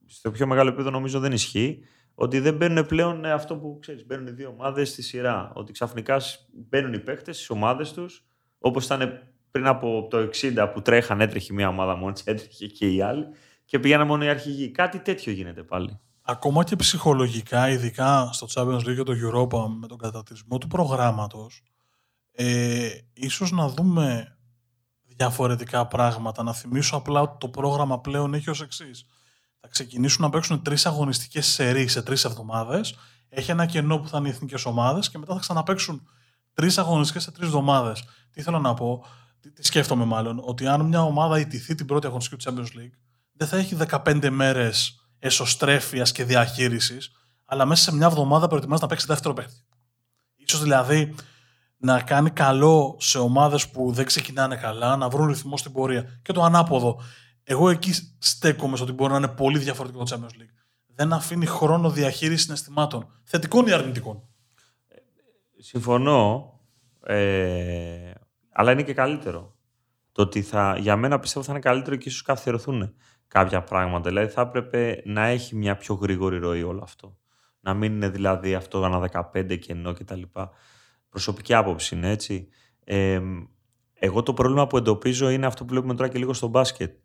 στο πιο μεγάλο επίπεδο νομίζω δεν ισχύει, ότι δεν μπαίνουν πλέον αυτό που ξέρεις, μπαίνουν οι δύο ομάδες στη σειρά. Ότι ξαφνικά μπαίνουν οι παίχτες στις ομάδες τους, όπως ήταν πριν από το 60 που τρέχαν, έτρεχε μια ομάδα μόνο, έτρεχε και οι άλλοι και πήγαιναν μόνο οι αρχηγοί. Κάτι τέτοιο γίνεται πάλι. Ακόμα και ψυχολογικά, ειδικά στο Champions League και το Europa, με τον κατατρισμό του προγράμματος, ε, ίσως να δούμε διαφορετικά πράγματα. Να θυμίσω απλά ότι το πρόγραμμα πλέον έχει ως εξής. Θα ξεκινήσουν να παίξουν τρεις αγωνιστικές σερί σε τρεις εβδομάδες. Έχει ένα κενό που θα είναι οι εθνικές ομάδες και μετά θα ξαναπέξουν τρεις αγωνιστικές σε τρεις εβδομάδες. Τι θέλω να πω, τι, τι σκέφτομαι μάλλον, ότι αν μια ομάδα ιτηθεί την πρώτη αγωνιστική του Champions League, δεν θα έχει 15 μέρες εσωστρέφειας και διαχείρισης, αλλά μέσα σε μια εβδομάδα προετοιμάζεται να παίξει δεύτερο παίχτη. σω δηλαδή να κάνει καλό σε ομάδες που δεν ξεκινάνε καλά, να βρουν ρυθμό στην πορεία. Και το ανάποδο. Εγώ εκεί στέκομαι στο ότι μπορεί να είναι πολύ διαφορετικό το Champions League. Δεν αφήνει χρόνο διαχείριση συναισθημάτων. Θετικών ή αρνητικών; Συμφωνώ. Ε, αλλά είναι και καλύτερο. Το ότι θα, για μένα πιστεύω θα είναι καλύτερο και ίσως καθιερωθούν κάποια πράγματα. Δηλαδή θα έπρεπε να έχει μια πιο γρήγορη ροή όλο αυτό. Να μην είναι δηλαδή αυτό ένα 15 κενό κτλ. Προσωπική άποψη είναι έτσι. Ε, εγώ το πρόβλημα που εντοπίζω είναι αυτό που βλέπουμε τώρα και λίγο στο μπάσκετ.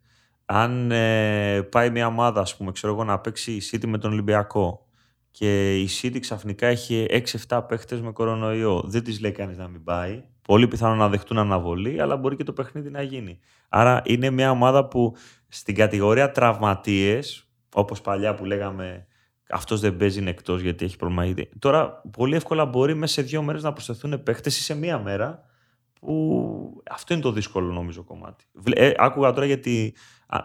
αν ε, πάει μια ομάδα, ας πούμε, ξέρω εγώ, να παίξει η City με τον Ολυμπιακό και η City ξαφνικά έχει 6-7 παίχτες με κορονοϊό, δεν της λέει κανείς να μην πάει. Πολύ πιθανό να δεχτούν αναβολή, αλλά μπορεί και το παιχνίδι να γίνει. Άρα είναι μια ομάδα που στην κατηγορία τραυματίες, όπως παλιά που λέγαμε αυτός δεν παίζει είναι εκτός γιατί έχει πρόβλημα Τώρα πολύ εύκολα μπορεί μέσα σε δύο μέρες να προσθεθούν παίχτε ή σε μία μέρα. Που αυτό είναι το δύσκολο νομίζω κομμάτι. Ε, άκουγα τώρα γιατί.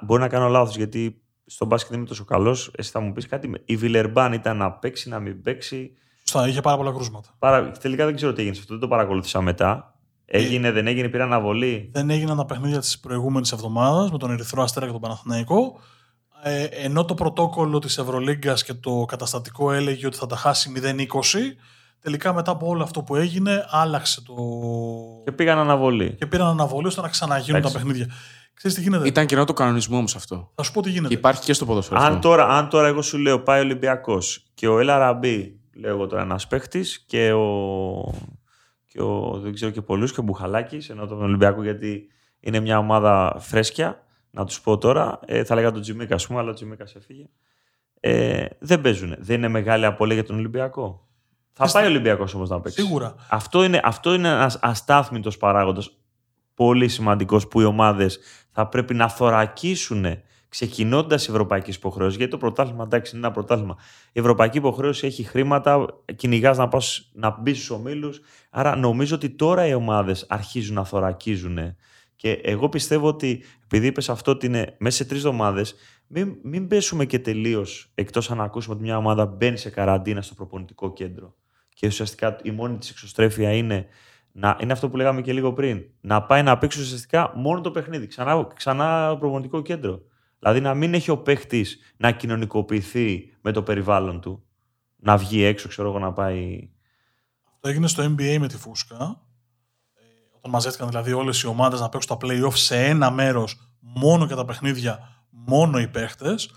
μπορεί να κάνω λάθος γιατί στον μπάσκετ δεν είμαι τόσο καλός. Εσύ θα μου πεις κάτι. Η Βιλερμπάν ήταν να παίξει, να μην παίξει. Σωστά, είχε πάρα πολλά κρούσματα. Παρα... Τελικά δεν ξέρω τι έγινε σε αυτό. Δεν το παρακολούθησα μετά. Έγινε, δεν έγινε, πήρε αναβολή. Δεν έγιναν τα παιχνίδια της προηγούμενης εβδομάδας με τον Ερυθρό Αστέρα και τον Παναθηναϊκό. Ε, ενώ το πρωτόκολλο της Ευρωλίγκας και το καταστατικό έλεγε ότι θα τα χάσει 0-20, τελικά μετά από όλο αυτό που έγινε άλλαξε το... Και πήγαν αναβολή. Και πήραν αναβολή ώστε να ξαναγίνουν τα παιχνίδια. Ξέρεις τι γίνεται; Ήταν καιρό του κανονισμού όμως αυτό. Θα σου πω τι γίνεται. Και υπάρχει και στο ποδοσφαίρο. Αν τώρα, αν τώρα εγώ σου λέω πάει ο Ολυμπιακός και ο Έλα Ραμπή, λέω εγώ τώρα ένας παίχτης και ο. Και ο, δεν ξέρω και πολλούς και ο Μπουχαλάκης, ενώ τον Ολυμπιακό γιατί είναι μια ομάδα φρέσκια να τους πω τώρα. Ε, θα λέγα τον Τζιμίκα, ας πούμε, αλλά ο Τζιμίκας έφυγε. Ε, δεν παίζουν. Δεν είναι μεγάλη απώλεια για τον Ολυμπιακό. Θα πάει ο Ολυμπιακός όμως να παίξει. Σίγουρα. Αυτό είναι, αυτό είναι ένας αστάθμητος παράγοντας. Πολύ σημαντικός που οι ομάδες θα πρέπει να θωρακίσουν ξεκινώντας η ευρωπαϊκή υποχρέωση. Γιατί το πρωτάθλημα, εντάξει, είναι ένα πρωτάθλημα. Η ευρωπαϊκή υποχρέωση έχει χρήματα, κυνηγάς να, να μπεις στους ομίλους. Άρα νομίζω ότι τώρα οι ομάδες αρχίζουν να θωρακίζουν και εγώ πιστεύω ότι επειδή είπες αυτό ότι είναι μέσα σε τρεις εβδομάδες, μην, μην πέσουμε και τελείως εκτός αν ακούσουμε ότι μια ομάδα μπαίνει σε καραντίνα στο προπονητικό κέντρο. Και ουσιαστικά η μόνη της εξωστρέφεια είναι, να, είναι αυτό που λέγαμε και λίγο πριν. Να πάει να παίξει ουσιαστικά μόνο το παιχνίδι. Ξανά, ξανά προπονητικό κέντρο. Δηλαδή να μην έχει ο παίχτης να κοινωνικοποιηθεί με το περιβάλλον του. Να βγει έξω, ξέρω εγώ, να πάει. Αυτό έγινε στο NBA με τη Φούσκα όταν μαζεύτηκαν δηλαδή όλες οι ομάδες να παίξουν τα playoff σε ένα μέρος, μόνο για τα παιχνίδια, μόνο οι παίχτες.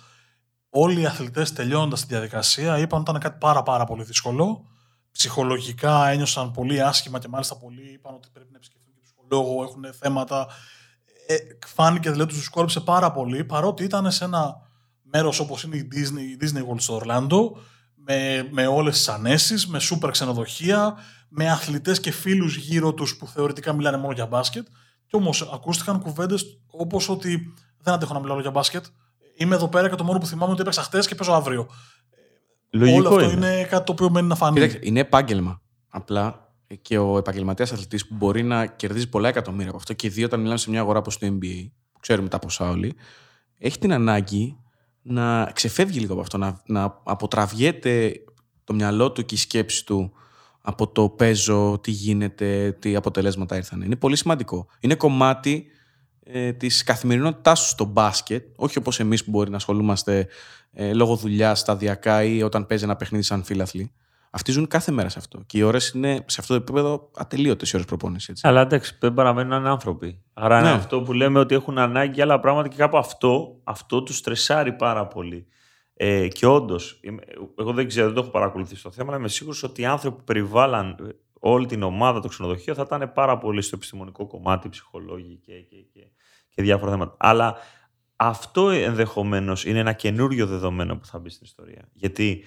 Όλοι οι αθλητές τελειώνοντας τη διαδικασία είπαν ότι ήταν κάτι πάρα, πάρα πολύ δύσκολο. Ψυχολογικά ένιωσαν πολύ άσχημα και μάλιστα πολλοί είπαν ότι πρέπει να επισκεφθούν και ψυχολόγο, έχουν θέματα. Ε, φάνηκε δηλαδή τους κόρυψε πάρα πολύ, παρότι ήταν σε ένα μέρος όπως είναι η Disney, η Disney World στο Ορλάντο, με, με όλες τις ανέσεις, με σούπερ ξενοδοχεία, με αθλητές και φίλους γύρω τους που θεωρητικά μιλάνε μόνο για μπάσκετ. Και όμως ακούστηκαν κουβέντες όπως ότι δεν αντέχω να μιλάω για μπάσκετ. Είμαι εδώ πέρα και το μόνο που θυμάμαι είναι ότι έπαιξα χθες και παίζω αύριο. Λογικό Όλο αυτό είναι. είναι κάτι το οποίο μένει να φανεί. Κοίταξε, είναι επάγγελμα. Απλά και ο επαγγελματίας αθλητής που μπορεί να κερδίζει πολλά εκατομμύρια από αυτό και δύο όταν μιλάμε σε μια αγορά όπως το NBA, που ξέρουμε τα ποσά όλοι, έχει την ανάγκη να ξεφεύγει λίγο από αυτό, να, να αποτραβιέται το μυαλό του και η σκέψη του από το παίζω, τι γίνεται, τι αποτελέσματα ήρθαν. Είναι πολύ σημαντικό. Είναι κομμάτι ε, της καθημερινότητάς σου στο μπάσκετ, όχι όπως εμείς που μπορεί να ασχολούμαστε ε, λόγω δουλειά σταδιακά ή όταν παίζει ένα παιχνίδι σαν φίλαθλοι. Αυτοί ζουν κάθε μέρα σε αυτό. Και οι ώρες είναι σε αυτό το επίπεδο ατελείωτες οι ώρες προπόνησης. Αλλά εντάξει, δεν παραμένουν είναι άνθρωποι. Άρα ναι. είναι αυτό που λέμε ότι έχουν ανάγκη άλλα πράγματα και κάπου αυτό, αυτό τους στρεσάρει πάρα πολύ. Ε, και όντως, εγώ δεν ξέρω, δεν το έχω παρακολουθήσει το θέμα, αλλά είμαι σίγουρος ότι οι άνθρωποι που περιβάλλαν ε, όλη την ομάδα, το ξενοδοχείο, θα ήταν πάρα πολύ στο επιστημονικό κομμάτι, ψυχολόγοι και, και, και, και διάφορα θέματα. Αλλά αυτό ενδεχομένως είναι ένα καινούριο δεδομένο που θα μπει στην ιστορία. Γιατί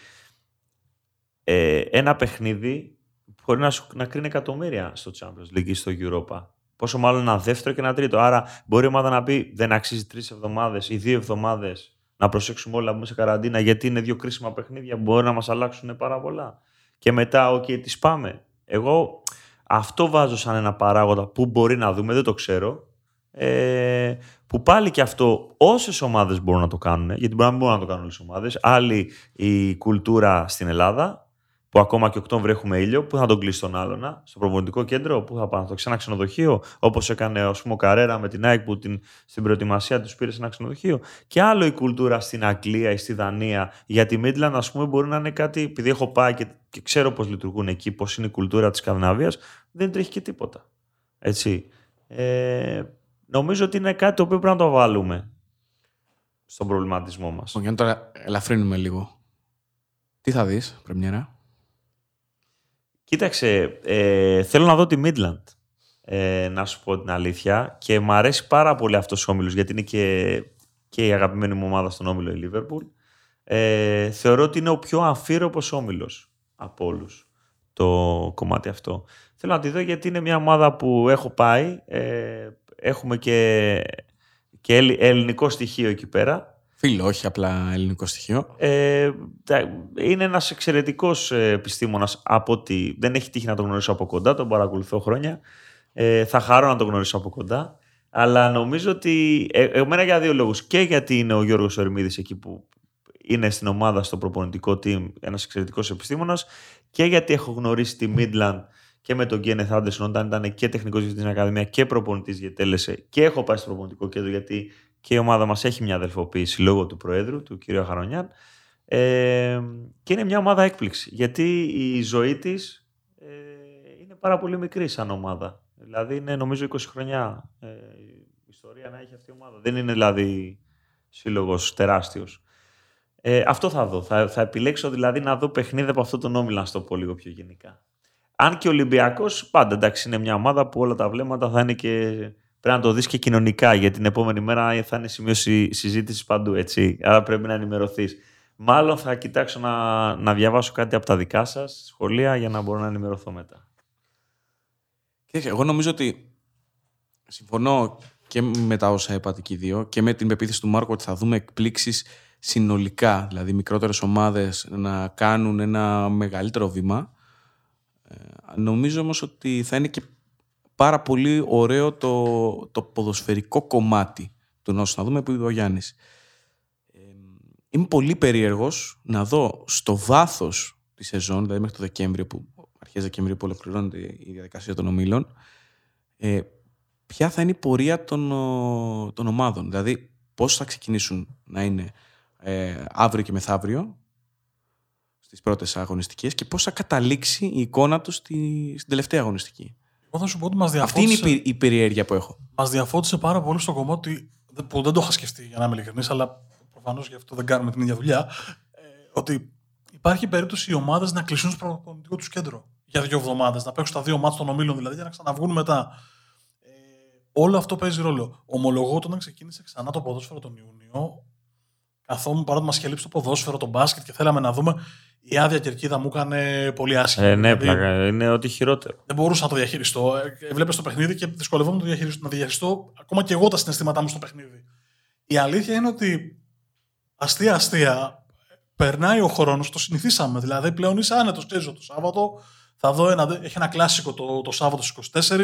ε, ένα παιχνίδι μπορεί να, να κρίνει εκατομμύρια στο Champions League ή στο Europa. Πόσο μάλλον ένα δεύτερο και ένα τρίτο. Άρα μπορεί η ομάδα να πει δεν αξίζει τρεις εβδομάδες ή δύο εβδομάδες να προσέξουμε όλα να μπούμε σε καραντίνα γιατί είναι δύο κρίσιμα παιχνίδια που μπορεί να μας αλλάξουν πάρα πολλά. Και μετά, OK, okay, τις πάμε. Εγώ αυτό βάζω σαν ένα παράγοντα που μπορεί να δούμε, δεν το ξέρω. Ε, που πάλι και αυτό όσες ομάδες μπορούν να το κάνουν, γιατί μπορεί να μην μπορούν να το κάνουν όλες οι ομάδες. Άλλη η κουλτούρα στην Ελλάδα, που ακόμα και Οκτώβριο έχουμε ήλιο, που θα τον κλείσει τον άλλονα, στο προπονητικό κέντρο, που θα πάνε σε ένα ξενοδοχείο, όπως έκανε ας πούμε, Καρέρα με την ΑΕΚ που την, στην προετοιμασία τους πήρε σε ένα ξενοδοχείο. Και άλλο η κουλτούρα στην Αγγλία ή στη Δανία. Για τη Μίτιλαντ, ας πούμε, μπορεί να είναι κάτι, επειδή έχω πάει και, και ξέρω πώς λειτουργούν εκεί, πώς είναι η κουλτούρα της Σκανδιναβίας, δεν τρέχει και τίποτα. Έτσι. Ε, νομίζω ότι είναι κάτι το οποίο πρέπει να το βάλουμε στον προβληματισμό μας. Για να τώρα ελαφρύνουμε λίγο. Τι θα δεις, Πρεμιέρα; Κοίταξε, ε, θέλω να δω τη Midland, ε, να σου πω την αλήθεια. Και μου αρέσει πάρα πολύ αυτός ο όμιλος γιατί είναι και και η αγαπημένη μου ομάδα στον όμιλο η Λίβερπουλ. Ε, θεωρώ ότι είναι ο πιο αμφίροπος όμιλος από όλους το κομμάτι αυτό. Θέλω να τη δω γιατί είναι μια ομάδα που έχω πάει. Ε, έχουμε και, και ελληνικό στοιχείο εκεί πέρα. Φίλο, όχι απλά ελληνικό στοιχείο. Ε, είναι ένας εξαιρετικός ε, επιστήμονας από ότι δεν έχει τύχει να τον γνωρίσω από κοντά, τον παρακολουθώ χρόνια. Ε, θα χαρώ να τον γνωρίσω από κοντά. Αλλά νομίζω ότι. Ε, εμένα για δύο λόγους. Και γιατί είναι ο Γιώργος Ορμίδη εκεί που είναι στην ομάδα, στο προπονητικό team, ένας εξαιρετικός επιστήμονας. Και γιατί έχω γνωρίσει τη Midland και με τον Γκένεθ Άντερσον όταν ήταν και τεχνικός διευθυντής στην Ακαδημία και προπονητής γιατί Και έχω πάει στο προπονητικό κέντρο γιατί και η ομάδα μας έχει μια αδελφοποίηση λόγω του Προέδρου, του κ. Χαρονιάν. Ε, και είναι μια ομάδα έκπληξη. Γιατί η ζωή της ε, είναι πάρα πολύ μικρή σαν ομάδα. Δηλαδή είναι νομίζω 20 χρονιά ε, η ιστορία να έχει αυτή η ομάδα. Δεν είναι δηλαδή σύλλογος τεράστιος. Ε, αυτό θα δω. Θα, θα επιλέξω δηλαδή να δω παιχνίδι από αυτό τον όμιλο, να το πω λίγο πιο γενικά. Αν και ο Ολυμπιακός, πάντα εντάξει, είναι μια ομάδα που όλα τα βλέμματα θα είναι και. Πρέπει να το δεις και κοινωνικά, γιατί την επόμενη μέρα θα είναι σημείο συζήτησης παντού, έτσι. Άρα πρέπει να ενημερωθείς. Μάλλον θα κοιτάξω να, να διαβάσω κάτι από τα δικά σας σχολεία για να μπορώ να ενημερωθώ μετά. εγώ νομίζω ότι συμφωνώ και με τα όσα είπατε και οι δύο και με την πεποίθηση του Μάρκο ότι θα δούμε εκπλήξεις συνολικά, δηλαδή μικρότερες ομάδες να κάνουν ένα μεγαλύτερο βήμα. Ε, νομίζω όμως ότι θα είναι και πάρα πολύ ωραίο το, το ποδοσφαιρικό κομμάτι του νόσου. Να δούμε που είπε ο Γιάννης. Ε, είμαι πολύ περίεργος να δω στο βάθος της σεζόν, δηλαδή μέχρι το Δεκέμβριο, που αρχίζει Δεκέμβριο που ολοκληρώνεται η διαδικασία των ομίλων, ε, ποια θα είναι η πορεία των, των ομάδων. Δηλαδή, πώς θα ξεκινήσουν να είναι ε, αύριο και μεθαύριο στις πρώτες αγωνιστικές και πώς θα καταλήξει η εικόνα τους στη, στην τελευταία αγωνιστική. Εγώ θα σου πω ότι μας διαφώτισε... Αυτή είναι η, η περιέργεια που έχω. Μας διαφώτισε πάρα πολύ στο κομμάτι που δεν το είχα σκεφτεί για να είμαι ειλικρινής, αλλά προφανώς γι' αυτό δεν κάνουμε την ίδια δουλειά, ε, ότι υπάρχει περίπτωση οι ομάδες να κλεισούν στο προπονητικό τους κέντρο για δύο εβδομάδες, να παίξουν τα δύο μάτια των ομίλων δηλαδή για να ξαναβγούν μετά. Ε, όλο αυτό παίζει ρόλο. Ομολογώ όταν ξεκίνησε ξανά το ποδόσφαιρο τον Ιούνιο, καθόμουν παρότι μας είχε λείψει το ποδόσφαιρο, το μπάσκετ και θέλαμε να δούμε. Η άδεια κερκίδα μου έκανε πολύ άσχημα. Ε, ναι, δηλαδή, πλάκα. Είναι ό,τι χειρότερο. Δεν μπορούσα να το διαχειριστώ. Ε, Βλέπεις το παιχνίδι και δυσκολευόμουν να το διαχειριστώ, να διαχειριστώ ακόμα και εγώ τα συναισθήματά μου στο παιχνίδι. Η αλήθεια είναι ότι αστεία-αστεία περνάει ο χρόνος, το συνηθίσαμε. Δηλαδή πλέον είσαι άνετος. Ξέρεις το Σάββατο θα δω ένα, έχει ένα κλάσικο το, το Σάββατο στις 24,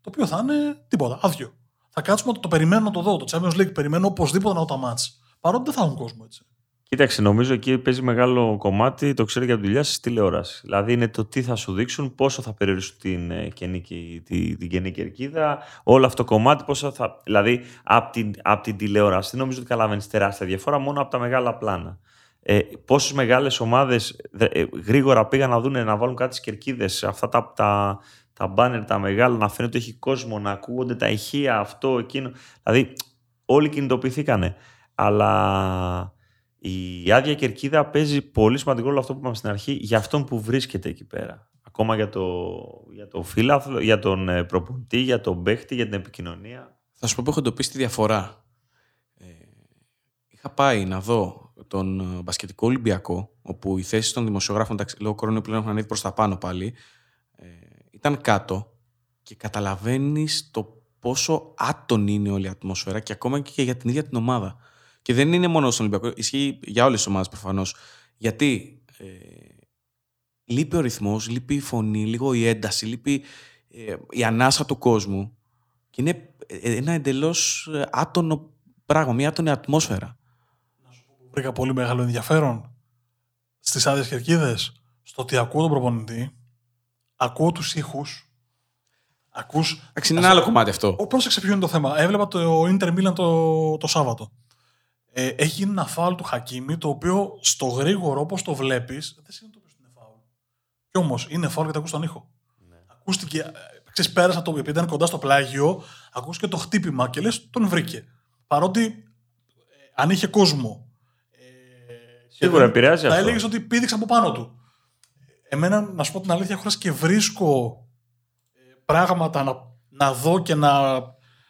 το οποίο θα είναι τίποτα, άδειο. Θα κάτσουμε το, το περιμένω να το δω. Το Champions League περιμένω οπωσδήποτε να δω τα μάτσα. Παρότι δεν θα έχουν κόσμο έτσι. Κοίταξε, νομίζω εκεί παίζει μεγάλο κομμάτι, το ξέρω για τη δουλειά στη τηλεόρασης. Δηλαδή είναι το τι θα σου δείξουν, πόσο θα περιορίσουν την, ε, κενή, την, την κενή κερκίδα, όλο αυτό το κομμάτι, πόσο θα. Δηλαδή από την, απ την τηλεόραση νομίζω ότι καταλαβαίνεις τεράστια διαφορά μόνο από τα μεγάλα πλάνα. Ε, Πόσες μεγάλες ομάδες ε, γρήγορα πήγαν να δουν να βάλουν κάτι στις κερκίδες, αυτά τα, τα, τα μπάνερ τα μεγάλα, να φαίνεται ότι έχει κόσμο, να ακούγονται τα ηχεία, αυτό, εκείνο. Δηλαδή όλοι κινητοποιηθήκανε αλλά η άδεια κερκίδα παίζει πολύ σημαντικό ρόλο αυτό που είπαμε στην αρχή για αυτόν που βρίσκεται εκεί πέρα. Ακόμα για, το, για το φίλαθλο, για τον ε, προπονητή, για τον παίχτη, για την επικοινωνία. Θα σου πω που έχω εντοπίσει τη διαφορά. Ε, είχα πάει να δω τον ε, μπασκετικό Ολυμπιακό, όπου οι θέσει των δημοσιογράφων, εντάξει, λόγω κορονοϊού πλέον έχουν ανέβει προς τα πάνω πάλι, ε, ήταν κάτω και καταλαβαίνεις το πόσο άτονη είναι όλη η ατμόσφαιρα και ακόμα και για την ίδια την ομάδα. Και δεν είναι μόνο στον Ολυμπιακό, ισχύει για όλες τις ομάδες προφανώς. Γιατί ε, λείπει ο ρυθμός, λείπει η φωνή, λίγο η ένταση, λείπει ε, η ανάσα του κόσμου. Και είναι ε, ένα εντελώς ε, άτονο πράγμα, μια άτονη ατμόσφαιρα. Να σου πω που βρήκα πολύ μεγάλο ενδιαφέρον στις άδειε κερκίδες, στο ότι ακούω τον προπονητή, ακούω τους ήχους. Ακούς... Εντάξει, είναι ένα άλλο κομμάτι αυτό. Πρόσεξε ποιο είναι το θέμα. Έβλεπα το Inter Milan το, το Σάββατο ε, έχει γίνει ένα φάουλ του Χακίμη, το οποίο στο γρήγορο όπως το βλέπεις, δεν συνειδητοποιεί ότι είναι φάουλ. Κι όμως είναι φάουλ γιατί ακούς τον ήχο. Ναι. Ακούστηκε, ε, ξέρεις, πέρασα το, επειδή ήταν κοντά στο πλάγιο, ακούστηκε το χτύπημα και λες τον βρήκε. Παρότι ε, αν είχε κόσμο. Ε, Σίγουρα επηρεάζει αυτό. Θα έλεγες ότι πήδηξε από πάνω του. Εμένα, να σου πω την αλήθεια, έχω και βρίσκω ε, πράγματα να, να δω και να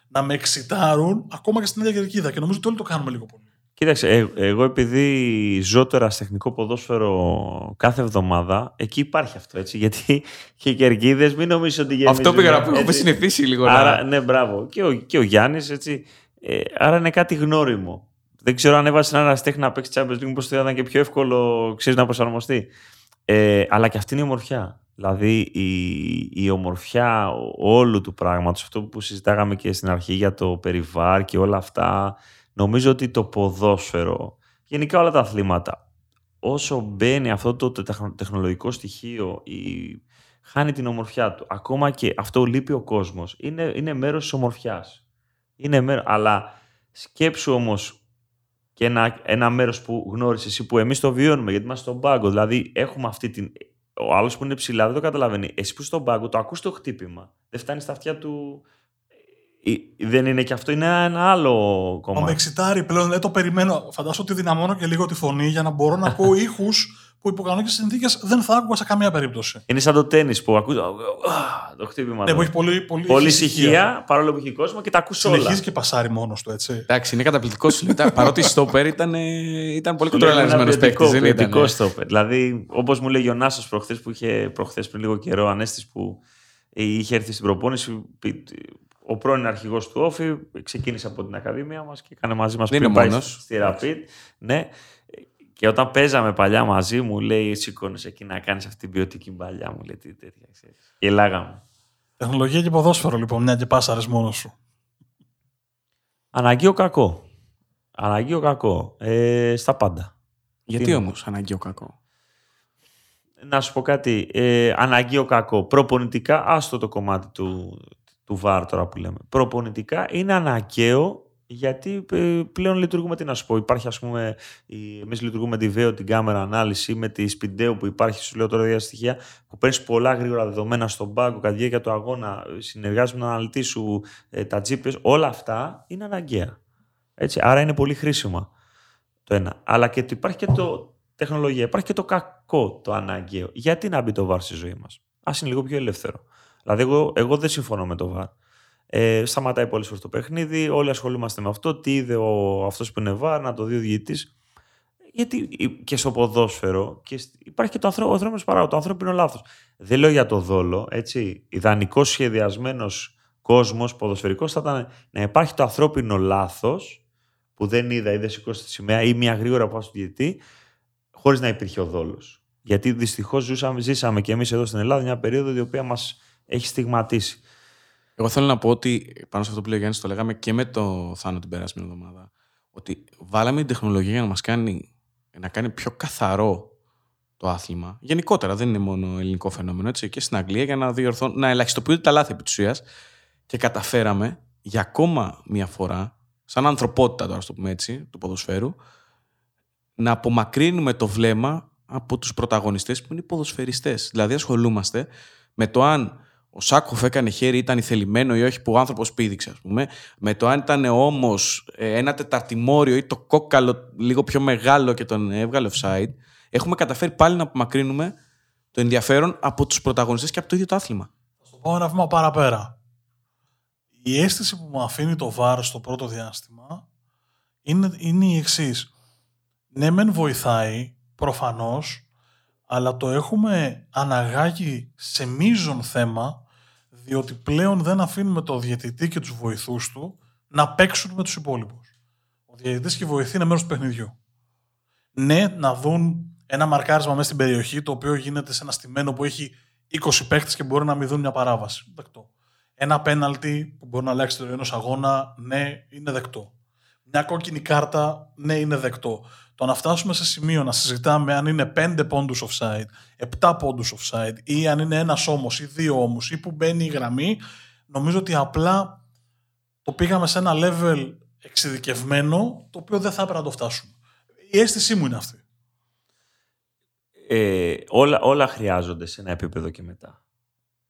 να με εξητάρουν ακόμα και στην ίδια κερκίδα. Και νομίζω ότι όλοι το κάνουμε λίγο πολύ. Κοίταξε, ε, εγώ επειδή ζω τώρα τεχνικό ποδόσφαιρο κάθε εβδομάδα, εκεί υπάρχει αυτό έτσι. Γιατί και οι κερκίδες μην νομίζω ότι γεμίζουν. Αυτό πήγα να πω. Έχω έτσι. συνηθίσει λίγο. Άρα, να... ναι, μπράβο. Και ο, και ο Γιάννης, έτσι. Ε, άρα είναι κάτι γνώριμο. Δεν ξέρω αν έβασε ένα τέχνη να παίξει Champions League, μήπως θα ήταν και πιο εύκολο ξέρεις, να προσαρμοστεί. Ε, αλλά και αυτή είναι η ομορφιά. Δηλαδή η, η ομορφιά όλου του πράγματος, αυτό που συζητάγαμε και στην αρχή για το περιβάρ και όλα αυτά, νομίζω ότι το ποδόσφαιρο, γενικά όλα τα αθλήματα, όσο μπαίνει αυτό το τεχνολογικό στοιχείο, η, χάνει την ομορφιά του. Ακόμα και αυτό λείπει ο κόσμος. Είναι, είναι μέρος της ομορφιάς. Είναι μέρο... Αλλά σκέψου όμως και ένα, ένα μέρος που γνώρισες εσύ, που εμείς το βιώνουμε, γιατί είμαστε στον πάγκο. Δηλαδή έχουμε αυτή την... Ο άλλος που είναι ψηλά δεν το καταλαβαίνει. Εσύ που είσαι στον πάγκο το ακούς το χτύπημα. Δεν φτάνεις στα αυτιά του... Ε, Δεν είναι και αυτό, είναι ένα άλλο Μα κομμάτι. με εξητάρει πλέον, δεν το περιμένω. Φαντάζομαι ότι δυναμώνω και λίγο τη φωνή για να μπορώ να ακούω ήχους που υπό κανονικέ συνθήκες δεν θα άκουγα σε καμία περίπτωση. Είναι σαν το τέννη που ακούς α, το χτύπημα. Ναι, που έχει πολύ, πολύ, Πολύ έχει ησυχία, παρόλο που έχει κόσμο και τα ακούς όλα. Συνεχίζει και πασάρει μόνος του, έτσι. Εντάξει, είναι καταπληκτικό σου. λέει. Παρότι στόπερ ήταν, ε, ήταν πολύ Σου λέω, είναι κοντρολαρισμένο ένα παίκτη. ποιοτικό- Δεν ήταν. ποιοτικό ε. στόπερ. Δηλαδή, όπως μου λέει ο Νάσος προχθές που είχε προχθές πριν λίγο καιρό, Ανέστης που είχε έρθει στην προπόνηση. Πει- Ο πρώην αρχηγός του Όφη ξεκίνησε από την Ακαδημία μας και έκανε μαζί μας Δεν πριν είναι πάει μόνος. στη Rapid. Ναι. Και όταν παίζαμε παλιά μαζί μου, λέει: Σηκώνει εκεί να κάνεις αυτή την ποιοτική παλιά μου. Λέει τι τέτοια, ξέρεις. Γελάγαμε. Τεχνολογία και ποδόσφαιρο, λοιπόν, μια και πάσαρε μόνο σου. Αναγκαίο κακό. Αναγκαίο κακό. Ε, στα πάντα. Γιατί Τι όμως αναγκαίο κακό; Να σου πω κάτι. Ε, αναγκαίο κακό. Προπονητικά, άστο το κομμάτι του, του ΒΑΡ τώρα που λέμε. Προπονητικά είναι αναγκαίο γιατί ε, πλέον λειτουργούμε, τι να σου πω, υπάρχει ας πούμε, η, εμείς λειτουργούμε τη ΒΕΟ, την κάμερα ανάλυση με τη Σπιντέο που υπάρχει, σου λέω τώρα δύο στοιχεία, που παίρνεις πολλά γρήγορα δεδομένα στον πάγκο, κατά τη διάρκεια του αγώνα, συνεργάζεσαι με τον αναλυτή σου, ε, τα GPS, όλα αυτά είναι αναγκαία. Έτσι, άρα είναι πολύ χρήσιμα το ένα. Αλλά και το, υπάρχει και το τεχνολογία, υπάρχει και το κακό, το αναγκαίο. Γιατί να μπει το VAR στη ζωή μας; Α είναι λίγο πιο ελεύθερο. Δηλαδή, εγώ, εγώ δεν συμφωνώ με το VAR. Ε, σταματάει πολλές φορές το παιχνίδι, όλοι ασχολούμαστε με αυτό. Τι είδε ο, αυτός που είναι VAR, να το δει ο διαιτητής. Γιατί και στο ποδόσφαιρο και σ- υπάρχει και το ανθρώπινο, ο ανθρώπινος παράγοντας, το ανθρώπινο λάθος. Δεν λέω για το δόλο, έτσι. Ιδανικός σχεδιασμένος κόσμος ποδοσφαιρικός θα ήταν να υπάρχει το ανθρώπινο λάθος που δεν είδα ή δεν σηκώσει τη σημαία ή μια γρήγορα απόφαση του διαιτητή χωρίς να υπήρχε ο δόλος. Γιατί δυστυχώς ζούσαμε, ζήσαμε και εμείς εδώ στην Ελλάδα μια περίοδο η οποία μας έχει στιγματίσει. Εγώ θέλω να πω ότι πάνω σε αυτό που λέει ο Γιάννης, το λέγαμε και με το Θάνο την περασμένη εβδομάδα. Ότι βάλαμε την τεχνολογία για να μας κάνει, να κάνει πιο καθαρό το άθλημα. Γενικότερα, δεν είναι μόνο ελληνικό φαινόμενο, έτσι. Και στην Αγγλία για να διορθώνουν, να ελαχιστοποιούνται τα λάθη επί της ουσίας. Και καταφέραμε για ακόμα μία φορά, σαν ανθρωπότητα τώρα, ας το πούμε έτσι, του ποδοσφαίρου, να απομακρύνουμε το βλέμμα από τους πρωταγωνιστές που είναι οι ποδοσφαιριστές. Δηλαδή ασχολούμαστε με το αν ο Σάκοφ έκανε χέρι, ήταν θελημένο ή όχι που ο άνθρωπος πήδηξε, ας πούμε. Με το αν ήταν όμως ε, ένα τεταρτημόριο ή το κόκαλο λίγο πιο μεγάλο και τον έβγαλε offside. Έχουμε καταφέρει πάλι να απομακρύνουμε το ενδιαφέρον από τους πρωταγωνιστές και από το ίδιο το άθλημα. Θα στο πάω ένα βήμα παραπέρα. Η αίσθηση που μου αφήνει το VAR στο πρώτο διάστημα είναι, είναι η εξής. Ναι, μεν βοηθάει, προφανώς, αλλά το έχουμε αναγάγει σε μείζον θέμα, διότι πλέον δεν αφήνουμε το διαιτητή και τους βοηθούς του να παίξουν με τους υπόλοιπους. Ο διαιτητής και η βοηθή είναι μέρος του παιχνιδιού. Ναι, να δουν ένα μαρκάρισμα μέσα στην περιοχή, το οποίο γίνεται σε ένα στημένο που έχει 20 παίχτες και μπορεί να μην δουν μια παράβαση. Δεκτό. Ένα πέναλτι που μπορεί να αλλάξει το ενός αγώνα, ναι, είναι δεκτό. Μια κόκκινη κάρτα, ναι, είναι δεκτό. Το να φτάσουμε σε σημείο να συζητάμε αν είναι 5 πόντους offside, 7 πόντους offside ή αν είναι ένας όμος ή δύο όμως ή που μπαίνει η γραμμή, νομίζω ότι απλά το πήγαμε σε ένα level εξειδικευμένο το οποίο δεν θα έπρεπε να το φτάσουμε. Η αίσθησή μου είναι αυτή. Ε, όλα, όλα χρειάζονται σε ένα επίπεδο και μετά.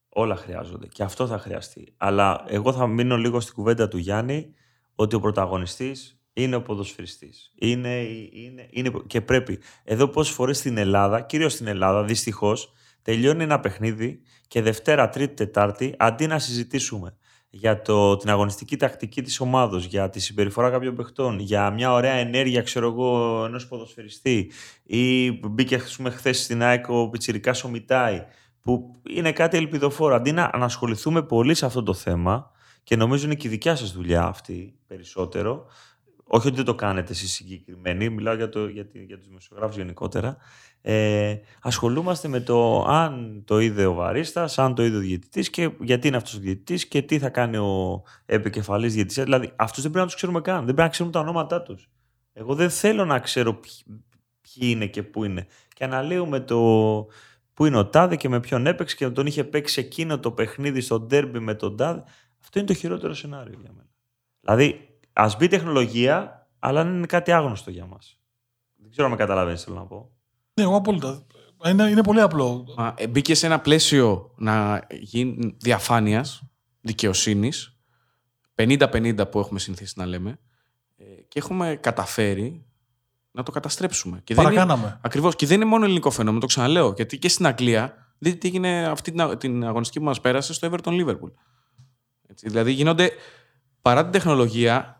Όλα χρειάζονται. Και αυτό θα χρειαστεί. Αλλά εγώ θα μείνω λίγο στην κουβέντα του Γιάννη ότι ο πρωταγωνιστής είναι ο ποδοσφαιριστής. Είναι, είναι, είναι, και πρέπει. Εδώ πόσες φορές στην Ελλάδα, κυρίως στην Ελλάδα, δυστυχώς, τελειώνει ένα παιχνίδι και Δευτέρα, Τρίτη, Τετάρτη, αντί να συζητήσουμε για το, την αγωνιστική τακτική της ομάδος, για τη συμπεριφορά κάποιων παιχτών, για μια ωραία ενέργεια, ξέρω εγώ, ενός ποδοσφαιριστή ή μπήκε χθες στην ΑΕΚ ο Πιτσιρικάς ο Μιτάη, που είναι κάτι ελπιδοφόρο. Αντί να ανασχοληθούμε πολύ σε αυτό το θέμα, και νομίζω είναι και η δικιά σας δουλειά αυτή περισσότερο, όχι ότι δεν το κάνετε εσείς συγκεκριμένοι, μιλάω για, το, για, για τους δημοσιογράφους γενικότερα, ε, ασχολούμαστε με το αν το είδε ο βαρίστας, αν το είδε ο διαιτητής και γιατί είναι αυτός ο διαιτητής και τι θα κάνει ο επικεφαλής διαιτητής. Δηλαδή αυτούς δεν πρέπει να τους ξέρουμε καν, δεν πρέπει να ξέρουμε τα ονόματά τους. Εγώ δεν θέλω να ξέρω ποιοι είναι και πού είναι. Και αναλύουμε το πού είναι ο Τάδε και με ποιον έπαιξε και τον είχε παίξει εκείνο το παιχνίδι στο ντέρμπι με τον Τάδε. Αυτό είναι το χειρότερο σενάριο για μένα. Δηλαδή, ας μπει τεχνολογία, αλλά είναι κάτι άγνωστο για μας. Δεν ξέρω αν με καταλαβαίνεις, θέλω να πω. Ναι, εγώ απόλυτα. Είναι, είναι πολύ απλό. Μα, ε, μπήκε σε ένα πλαίσιο να γίνει διαφάνειας, δικαιοσύνης, 50-50 που έχουμε συνηθίσει να λέμε, ε, και έχουμε καταφέρει να το καταστρέψουμε. Και Παρακάναμε. Ακριβώς. Και δεν είναι μόνο ελληνικό φαινόμενο, το ξαναλέω. Γιατί και στην Αγγλία, δείτε τι έγινε αυτή την, την αγωνιστική που μας πέρασε στο Everton Liverpool. Έτσι, δηλαδή γίνονται παρά την τεχνολογία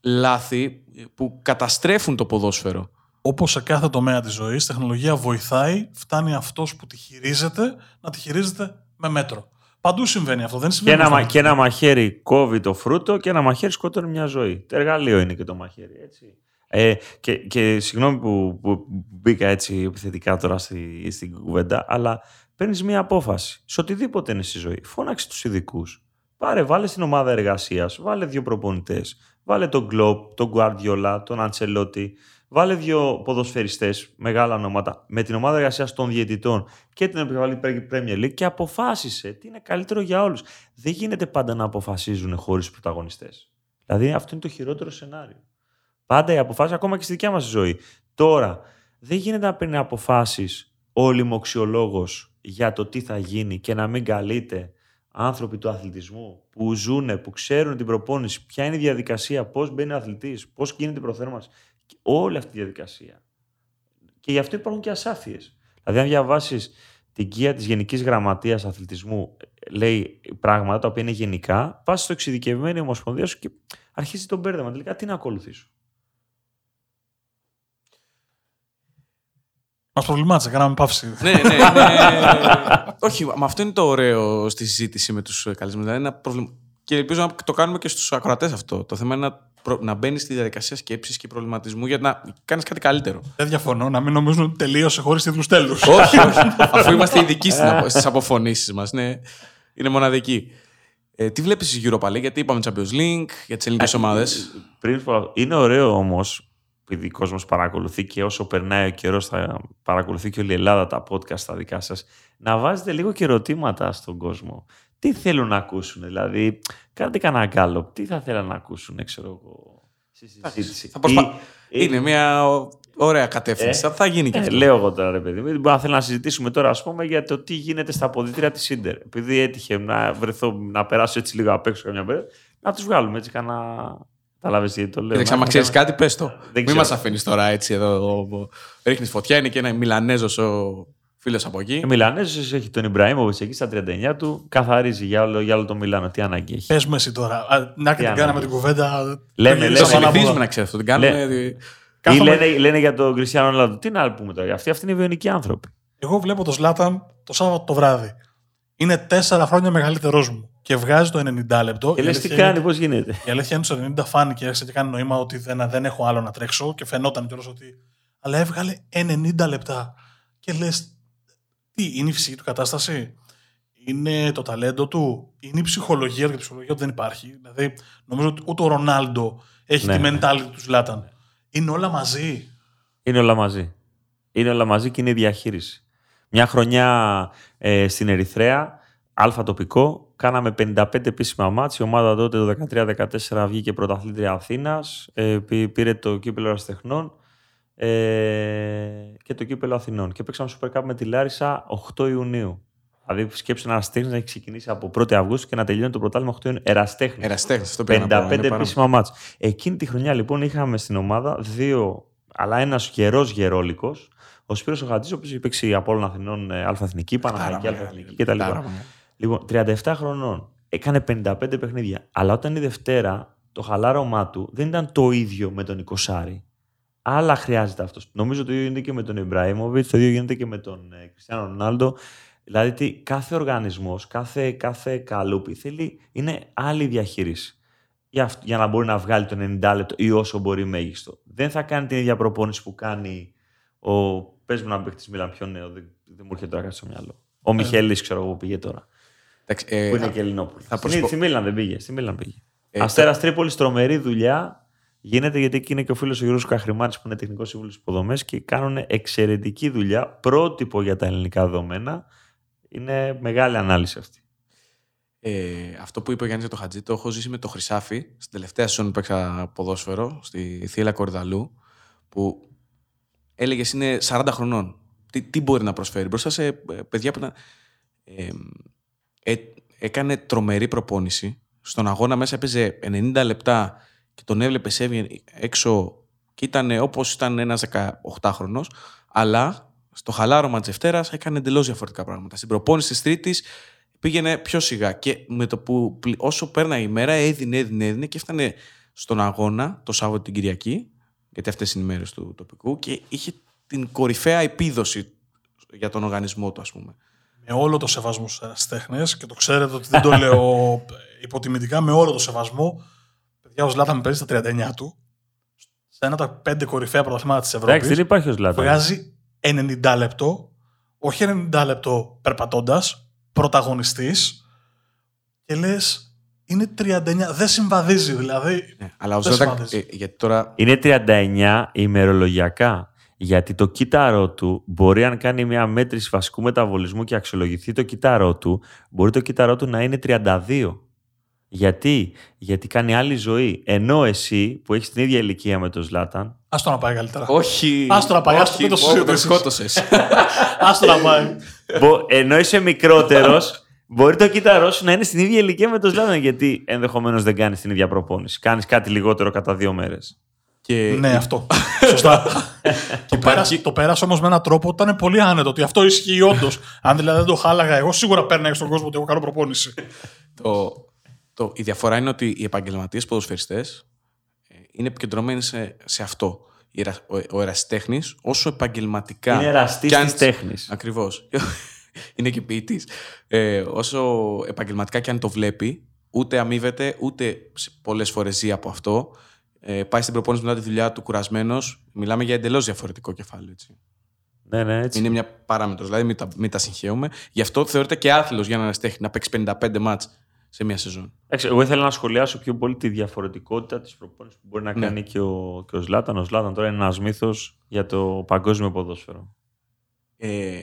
λάθη που καταστρέφουν το ποδόσφαιρο. Όπως σε κάθε τομέα της ζωής, η τεχνολογία βοηθάει, φτάνει αυτός που τη χειρίζεται να τη χειρίζεται με μέτρο. Παντού συμβαίνει αυτό. Δεν συμβαίνει και, ένα, και ένα μαχαίρι κόβει το φρούτο και ένα μαχαίρι σκοτώνει μια ζωή. Το εργαλείο είναι και το μαχαίρι. Έτσι. Ε, και, και συγγνώμη που, που μπήκα έτσι επιθετικά τώρα στη, στην κουβέντα, αλλά παίρνεις μια απόφαση. Σε οτιδήποτε είναι στη ζωή. Φώναξε τους ειδικούς. Πάρε, βάλε στην ομάδα εργασίας, βάλε δύο προπονητές. Βάλε τον Γκλόπ, τον Γκουαρδιόλα, τον Αντσελότη. Βάλε δύο ποδοσφαιριστές, μεγάλα ονόματα, με την ομάδα εργασίας των διαιτητών και την επικεφαλή Premier League και αποφάσισε τι είναι καλύτερο για όλους. Δεν γίνεται πάντα να αποφασίζουν χωρίς πρωταγωνιστές. Δηλαδή αυτό είναι το χειρότερο σενάριο. Πάντα οι αποφάσει, ακόμα και στη δικιά μας ζωή. Τώρα, δεν γίνεται να παίρνει αποφάσεις ο λοιμοξιολόγος για το τι θα γίνει και να μην καλείται άνθρωποι του αθλητισμού που ζουν, που ξέρουν την προπόνηση, ποια είναι η διαδικασία, πώς μπαίνει ο αθλητής, πώς γίνεται η προθέρμανση. Όλη αυτή η διαδικασία. Και γι' αυτό υπάρχουν και ασάφειες. Δηλαδή, αν διαβάσεις την κία της Γενικής Γραμματείας Αθλητισμού, λέει πράγματα τα οποία είναι γενικά, πα στο εξειδικευμένο ομοσπονδία σου και αρχίζει τον μπέρδεμα. Τελικά, τι να ακολουθήσω; Μας προβλημάτισε, κάναμε παύση. ναι, ναι, ναι. Όχι, μα αυτό είναι το ωραίο στη συζήτηση με τους καλεσμένους. Δηλαδή, ένα προβλημα... Και ελπίζω να το κάνουμε και στους ακροατές αυτό. Το θέμα είναι να, προ... να μπαίνεις στη διαδικασία σκέψης και προβληματισμού για να κάνεις κάτι καλύτερο. Δεν διαφωνώ, να μην νομίζουν ότι τελείωσε χωρίς τίτλους τέλους. όχι, όχι. Αφού είμαστε ειδικοί στις αποφωνήσεις μας. Ναι, είναι μοναδικοί. Ε, τι βλέπεις στη Europa League, γιατί είπαμε Champions League, για τις ελληνικές ομάδες. Πριν είναι ωραίο όμως επειδή ο κόσμο παρακολουθεί και όσο περνάει ο καιρός θα παρακολουθεί και όλη η Ελλάδα τα podcast τα δικά σας, να βάζετε λίγο και ερωτήματα στον κόσμο. Τι θέλουν να ακούσουν, δηλαδή, κάντε κανένα γκάλωπ. Τι θα θέλουν να ακούσουν, ξέρω εγώ, στη συζήτηση; Θα προσπα... Είναι μια ωραία κατεύθυνση. Ε, θα γίνει και ε, αυτό. λέω εγώ τώρα, ρε παιδί. Δεν θέλω να συζητήσουμε τώρα, ας πούμε, για το τι γίνεται στα αποδητήρια της Ιντερ. Επειδή έτυχε να βρεθώ να περάσω έτσι λίγο απ' έξω καμιά μέρα, να τους βγάλουμε έτσι κανένα Κατάλαβε γιατί το λέω. Κοίταξε, άμα ξέρεις κάτι, πες το. Μην μας αφήνεις τώρα έτσι εδώ. Ρίχνεις φωτιά, είναι και ένα Μιλανέζος ο φίλος από εκεί. Ο Μιλανέζος έχει τον Ιμπραήμοβιτς εκεί στα 39 του, καθαρίζει για όλο, για όλο το Μιλάνο. Τι ανάγκη έχει. Πες μου εσύ τώρα. Να και την κάναμε την κουβέντα. Λέμε, λέμε. Συνηθίζουμε να ξέρεις αυτό. Την κάνουμε. Ή λένε, λένε για τον Κριστιανό Ρονάλντο. Τι να πούμε τώρα. Αυτοί, αυτοί είναι βιονικοί άνθρωποι. Εγώ βλέπω τον Σλάταν το Σάββατο το βράδυ. Είναι τέσσερα χρόνια μεγαλύτερός μου και βγάζει το 90 λεπτό. Και λες τι κάνει, πώς γίνεται. Η αλήθεια είναι ότι το 90 φάνηκε έρχεται και κάνει νόημα ότι δεν, δεν έχω άλλο να τρέξω και φαινόταν κιόλας ότι. Αλλά έβγαλε 90 λεπτά. Και λες, τι, είναι η φυσική του κατάσταση, είναι το ταλέντο του, είναι η ψυχολογία; Του, η ψυχολογία του δεν υπάρχει. Δηλαδή, νομίζω ότι ούτε ο Ρονάλντο έχει ναι, τη ναι. mentality του Ζλάταν. Είναι όλα μαζί. Είναι όλα μαζί. Είναι όλα μαζί και είναι η διαχείριση. Μια χρονιά ε, στην Ερυθρέα, αλφα τοπικό, κάναμε 55 επίσημα μάτς. Η ομάδα τότε το 13-14 βγήκε πρωταθλήτρια Αθήνας, ε, πήρε το κύπελο Αραστεχνών ε, και το κύπελο Αθηνών. Και παίξαμε Super Cup με τη Λάρισα 8 Ιουνίου. Δηλαδή, σκέψτε ένα Εραστέχνη να έχει ξεκινήσει από 1η Αυγούστου και να τελειώνει το πρωτάθλημα 8 Ιουνίου. Εραστέχνης. Εραστέχνης, 55 επίσημα μάτς. Εκείνη τη χρονιά λοιπόν είχαμε στην ομάδα δύο, αλλά ένας γερός γερόλικος, ο Σπύρος ο Χατζής, ο οποίος παίξει από όλων Αθηνών ε, Αλφα Εθνική, Παναγιακή Αλφα Εθνική κτλ. Λοιπόν, 37 χρονών. έκανε 55 παιχνίδια. Αλλά όταν η Δευτέρα το χαλάρωμά του δεν ήταν το ίδιο με τον 20 Άλλα χρειάζεται αυτός. Νομίζω το ίδιο γίνεται και με τον Ιμπραήμοβιτς, το ίδιο γίνεται και με τον ε, Κριστιανό Ρονάλντο. Δηλαδή ότι κάθε οργανισμός, κάθε, κάθε καλούπι θέλει, είναι άλλη διαχείριση. Για, για να μπορεί να βγάλει το 90 λεπτό ή όσο μπορεί μέγιστο. Δεν θα κάνει την ίδια προπόνηση που κάνει ο. Πες μου να παίχτη Μίλαν πιο νέο, δεν, δεν μου έρχεται τώρα κάτι στο μυαλό. Ο ε. Μιχέλης, ξέρω εγώ, που πήγε τώρα. Ε, που είναι και Ελληνόπουλος. Στη Μίλαν δεν πήγε. Στη Μίλαν πήγε. Ε, Αστέρας Τρίπολης, τρομερή δουλειά. Γίνεται γιατί εκεί είναι και ο φίλος ο Γιώργος Καχρημάρη που είναι τεχνικός σύμβουλος υποδομές και κάνουν εξαιρετική δουλειά. Πρότυπο για τα ελληνικά δεδομένα. Είναι μεγάλη ανάλυση αυτή. Ε, αυτό που είπε ο Γιάννης για το Χατζή το έχω ζήσει με το Χρυσάφι στην τελευταία σεζόν που παίξα ποδόσφαιρο στη Θήλα Κορδαλού που έλεγε είναι 40 χρονών. Τι, τι μπορεί να προσφέρει μπροστά σε ε, παιδιά που ήταν. Ε, ε, έκανε τρομερή προπόνηση. Στον αγώνα μέσα έπαιζε 90 λεπτά και τον έβλεπε έβγαινε έξω και ήταν όπως ήταν ένας 18χρονο, αλλά στο χαλάρωμα της Δευτέρας έκανε εντελώς διαφορετικά πράγματα. Στην προπόνηση της Τρίτης πήγαινε πιο σιγά και με το που όσο πέρναγε η μέρα έδινε, έδινε, έδινε και έφτανε στον αγώνα το Σάββατο την Κυριακή, γιατί αυτές είναι οι μέρες του τοπικού, και είχε την κορυφαία επίδοση για τον οργανισμό του, ας πούμε. Με όλο το σεβασμό στις τέχνες, και το ξέρετε ότι δεν το λέω υποτιμητικά, με όλο το σεβασμό, παιδιά, ο Ζλάταν παίζει στα 39 του, σε ένα από τα πέντε κορυφαία πρωταθλήματα της Ευρώπης. Εντάξει, δεν υπάρχει ο Ζλάταν. Βγάζει 90 λεπτό, όχι 90 λεπτό περπατώντας, πρωταγωνιστής, και λες, είναι 39. Δεν συμβαδίζει δηλαδή. Ναι, αλλά ο Ζλάταν. Ε, γιατί τώρα... Είναι 39 ημερολογιακά. Γιατί το κύτταρό του μπορεί, αν κάνει μια μέτρηση βασικού μεταβολισμού και αξιολογηθεί το κύτταρό του, μπορεί το κύτταρό του να είναι 32. Γιατί, Γιατί κάνει άλλη ζωή. Ενώ εσύ που έχεις την ίδια ηλικία με τον Ζλάταν. το να πάει καλύτερα. Όχι. το να πάει. Όχι, το το σκότωσες. το να πάει. Ενώ είσαι μικρότερος, μπορεί το κύτταρό σου να είναι στην ίδια ηλικία με τον Ζλάταν. Γιατί ενδεχομένως δεν κάνεις την ίδια προπόνηση. Κάνεις κάτι λιγότερο κατά δύο μέρες. Και... Ναι, αυτό. Σωστά. και πέρασε, το πέρασε όμως με έναν τρόπο ότι ήταν πολύ άνετο. Ότι αυτό ισχύει όντως. Αν δηλαδή δεν το χάλαγα, εγώ σίγουρα παίρναγα στον κόσμο ότι έχω κάνω προπόνηση. το, το, η διαφορά είναι ότι οι επαγγελματίες ποδοσφαιριστές ε, είναι επικεντρωμένοι σε, σε αυτό. Ο, ο ερασιτέχνης, όσο επαγγελματικά. Είναι εραστής της τέχνης. Ακριβώς. είναι και ποιητής. Ε, όσο επαγγελματικά και αν το βλέπει, ούτε αμείβεται, ούτε πολλές φορές ζει από αυτό ε, πάει στην προπόνηση μετά τη δουλειά του κουρασμένος, μιλάμε για εντελώς διαφορετικό κεφάλαιο. Έτσι. Ναι, ναι, έτσι. Είναι μια παράμετρος, δηλαδή μην τα, μην τα συγχαίουμε. Γι' αυτό θεωρείται και άθλο για να στέχει να παίξει 55 μάτς σε μια σεζόν. Εγώ ήθελα να σχολιάσω πιο πολύ τη διαφορετικότητα της προπόνησης που μπορεί να ναι. κάνει και ο, και ο Ζλάταν. Ο Ζλάταν τώρα είναι ένας μύθος για το παγκόσμιο ποδόσφαιρο. Ε,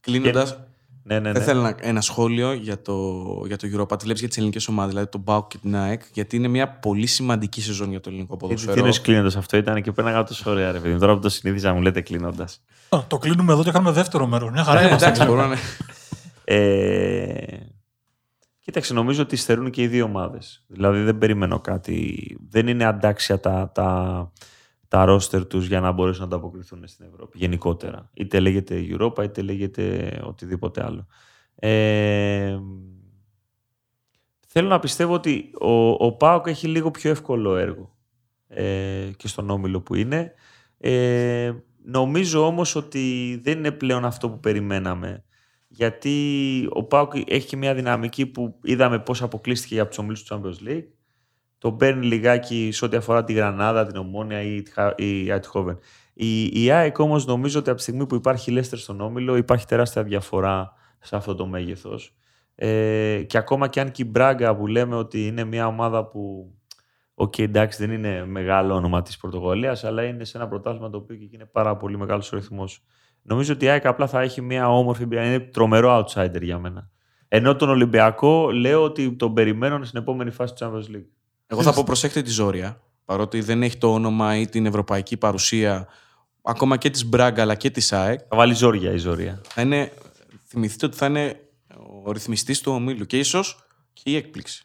Κλείνοντας, ναι, ναι, ναι. θέλω ένα σχόλιο για το, για το Europa. Τι βλέπεις για τις ελληνικές ομάδες, δηλαδή τον Μπάουκ και την ΑΕΚ, γιατί είναι μια πολύ σημαντική σεζόν για το ελληνικό ποδόσφαιρο. Τι είναι κλείνοντας αυτό, ήταν και πέρναγα τόσο ωραία, ρε παιδί. Τώρα που το συνήθιζα, μου λέτε κλείνοντας. Το κλείνουμε εδώ και κάνουμε δεύτερο μέρος. Μια χαρά ε, Εντάξει, μπορούμε ε, Κοίταξε, νομίζω ότι στερούν και οι δύο ομάδες. Δηλαδή δεν περιμένω κάτι. Δεν είναι αντάξια τα, τα, τα ρόστερ τους για να μπορέσουν να ανταποκριθούν στην Ευρώπη γενικότερα. Είτε λέγεται Europa είτε λέγεται οτιδήποτε άλλο. Ε, θέλω να πιστεύω ότι ο, ο ΠΑΟΚ έχει λίγο πιο εύκολο έργο ε, και στον όμιλο που είναι. Ε, νομίζω όμως ότι δεν είναι πλέον αυτό που περιμέναμε. Γιατί ο ΠΑΟΚ έχει και μια δυναμική που είδαμε πώς αποκλείστηκε από τους ομίλους του Champions League το παίρνει λιγάκι σε ό,τι αφορά τη Γρανάδα, την Ομόνια ή η Αιτχόβεν. Η, η ΑΕΚ όμως νομίζω ότι από τη στιγμή που υπάρχει Λέστερ στον Όμιλο υπάρχει τεράστια διαφορά σε αυτό το μέγεθος. Ε, και ακόμα και αν και η Μπράγκα που λέμε ότι είναι μια ομάδα που OK, okay, εντάξει, δεν είναι μεγάλο όνομα της Πορτογαλίας, αλλά είναι σε ένα πρωτάθλημα το οποίο και είναι πάρα πολύ μεγάλος ο ρυθμός. Νομίζω ότι η ΑΕΚ απλά θα έχει μια όμορφη εμπειρία. Είναι τρομερό outsider για μένα. Ενώ τον Ολυμπιακό λέω ότι τον περιμένω στην επόμενη φάση του Champions League. Εγώ θα πω προσέχετε τη Ζόρια, παρότι δεν έχει το όνομα ή την ευρωπαϊκή παρουσία ακόμα και της Μπράγκα αλλά και της ΑΕΚ. Θα βάλει ζόρια η Ζόρια. Θα είναι, θυμηθείτε ότι θα είναι ο ρυθμιστής του ομίλου και ίσως και η έκπληξη.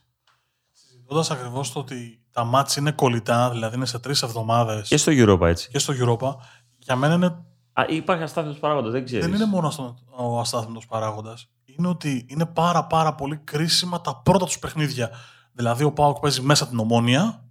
Συζητώντας ακριβώς το ότι τα μάτια είναι κολλητά, δηλαδή είναι σε τρεις εβδομάδες. Και στο Europa έτσι. Και στο Europa, για μένα είναι. Α, υπάρχει αστάθμιο παράγοντας, δεν ξέρεις. Δεν είναι μόνο ο αστάθμιο παράγοντας. είναι ότι είναι πάρα πάρα πολύ κρίσιμα τα πρώτα τους παιχνίδια. Δηλαδή ο Πάοκ παίζει μέσα την ομόνια,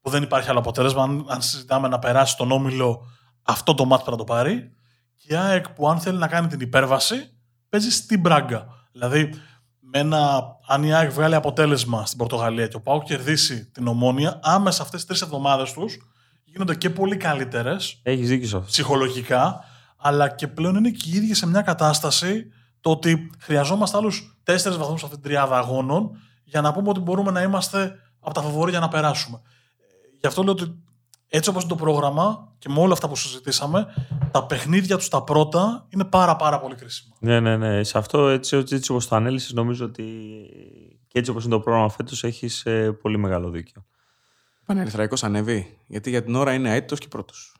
που δεν υπάρχει άλλο αποτέλεσμα. Αν, αν συζητάμε να περάσει τον όμιλο, αυτό το μάτι πρέπει να το πάρει. Και η ΑΕΚ που αν θέλει να κάνει την υπέρβαση, παίζει στην Μπράγκα. Δηλαδή, με ένα, αν η ΑΕΚ βγάλει αποτέλεσμα στην Πορτογαλία και ο Πάοκ κερδίσει την ομόνια, άμεσα αυτές τις τρεις εβδομάδες τους γίνονται και πολύ καλύτερες. Έχεις δίκιο σε αυτό. Ψυχολογικά, αλλά και πλέον είναι και οι ίδιοι σε μια κατάσταση το ότι χρειαζόμαστε άλλους τέσσερις βαθμούς αυτή την τριάδα αγώνων για να πούμε ότι μπορούμε να είμαστε από τα φαβορή για να περάσουμε. Γι' αυτό λέω ότι έτσι όπως είναι το πρόγραμμα και με όλα αυτά που συζητήσαμε, τα παιχνίδια τους τα πρώτα είναι πάρα πάρα πολύ κρίσιμα. Ναι, ναι, ναι. Σε αυτό έτσι, έτσι όπως το ανέλησες νομίζω ότι και έτσι όπως είναι το πρόγραμμα φέτος έχεις ε, πολύ μεγάλο δίκιο. Πανερυθραϊκός ανέβει, γιατί για την ώρα είναι αίτητος και πρώτος.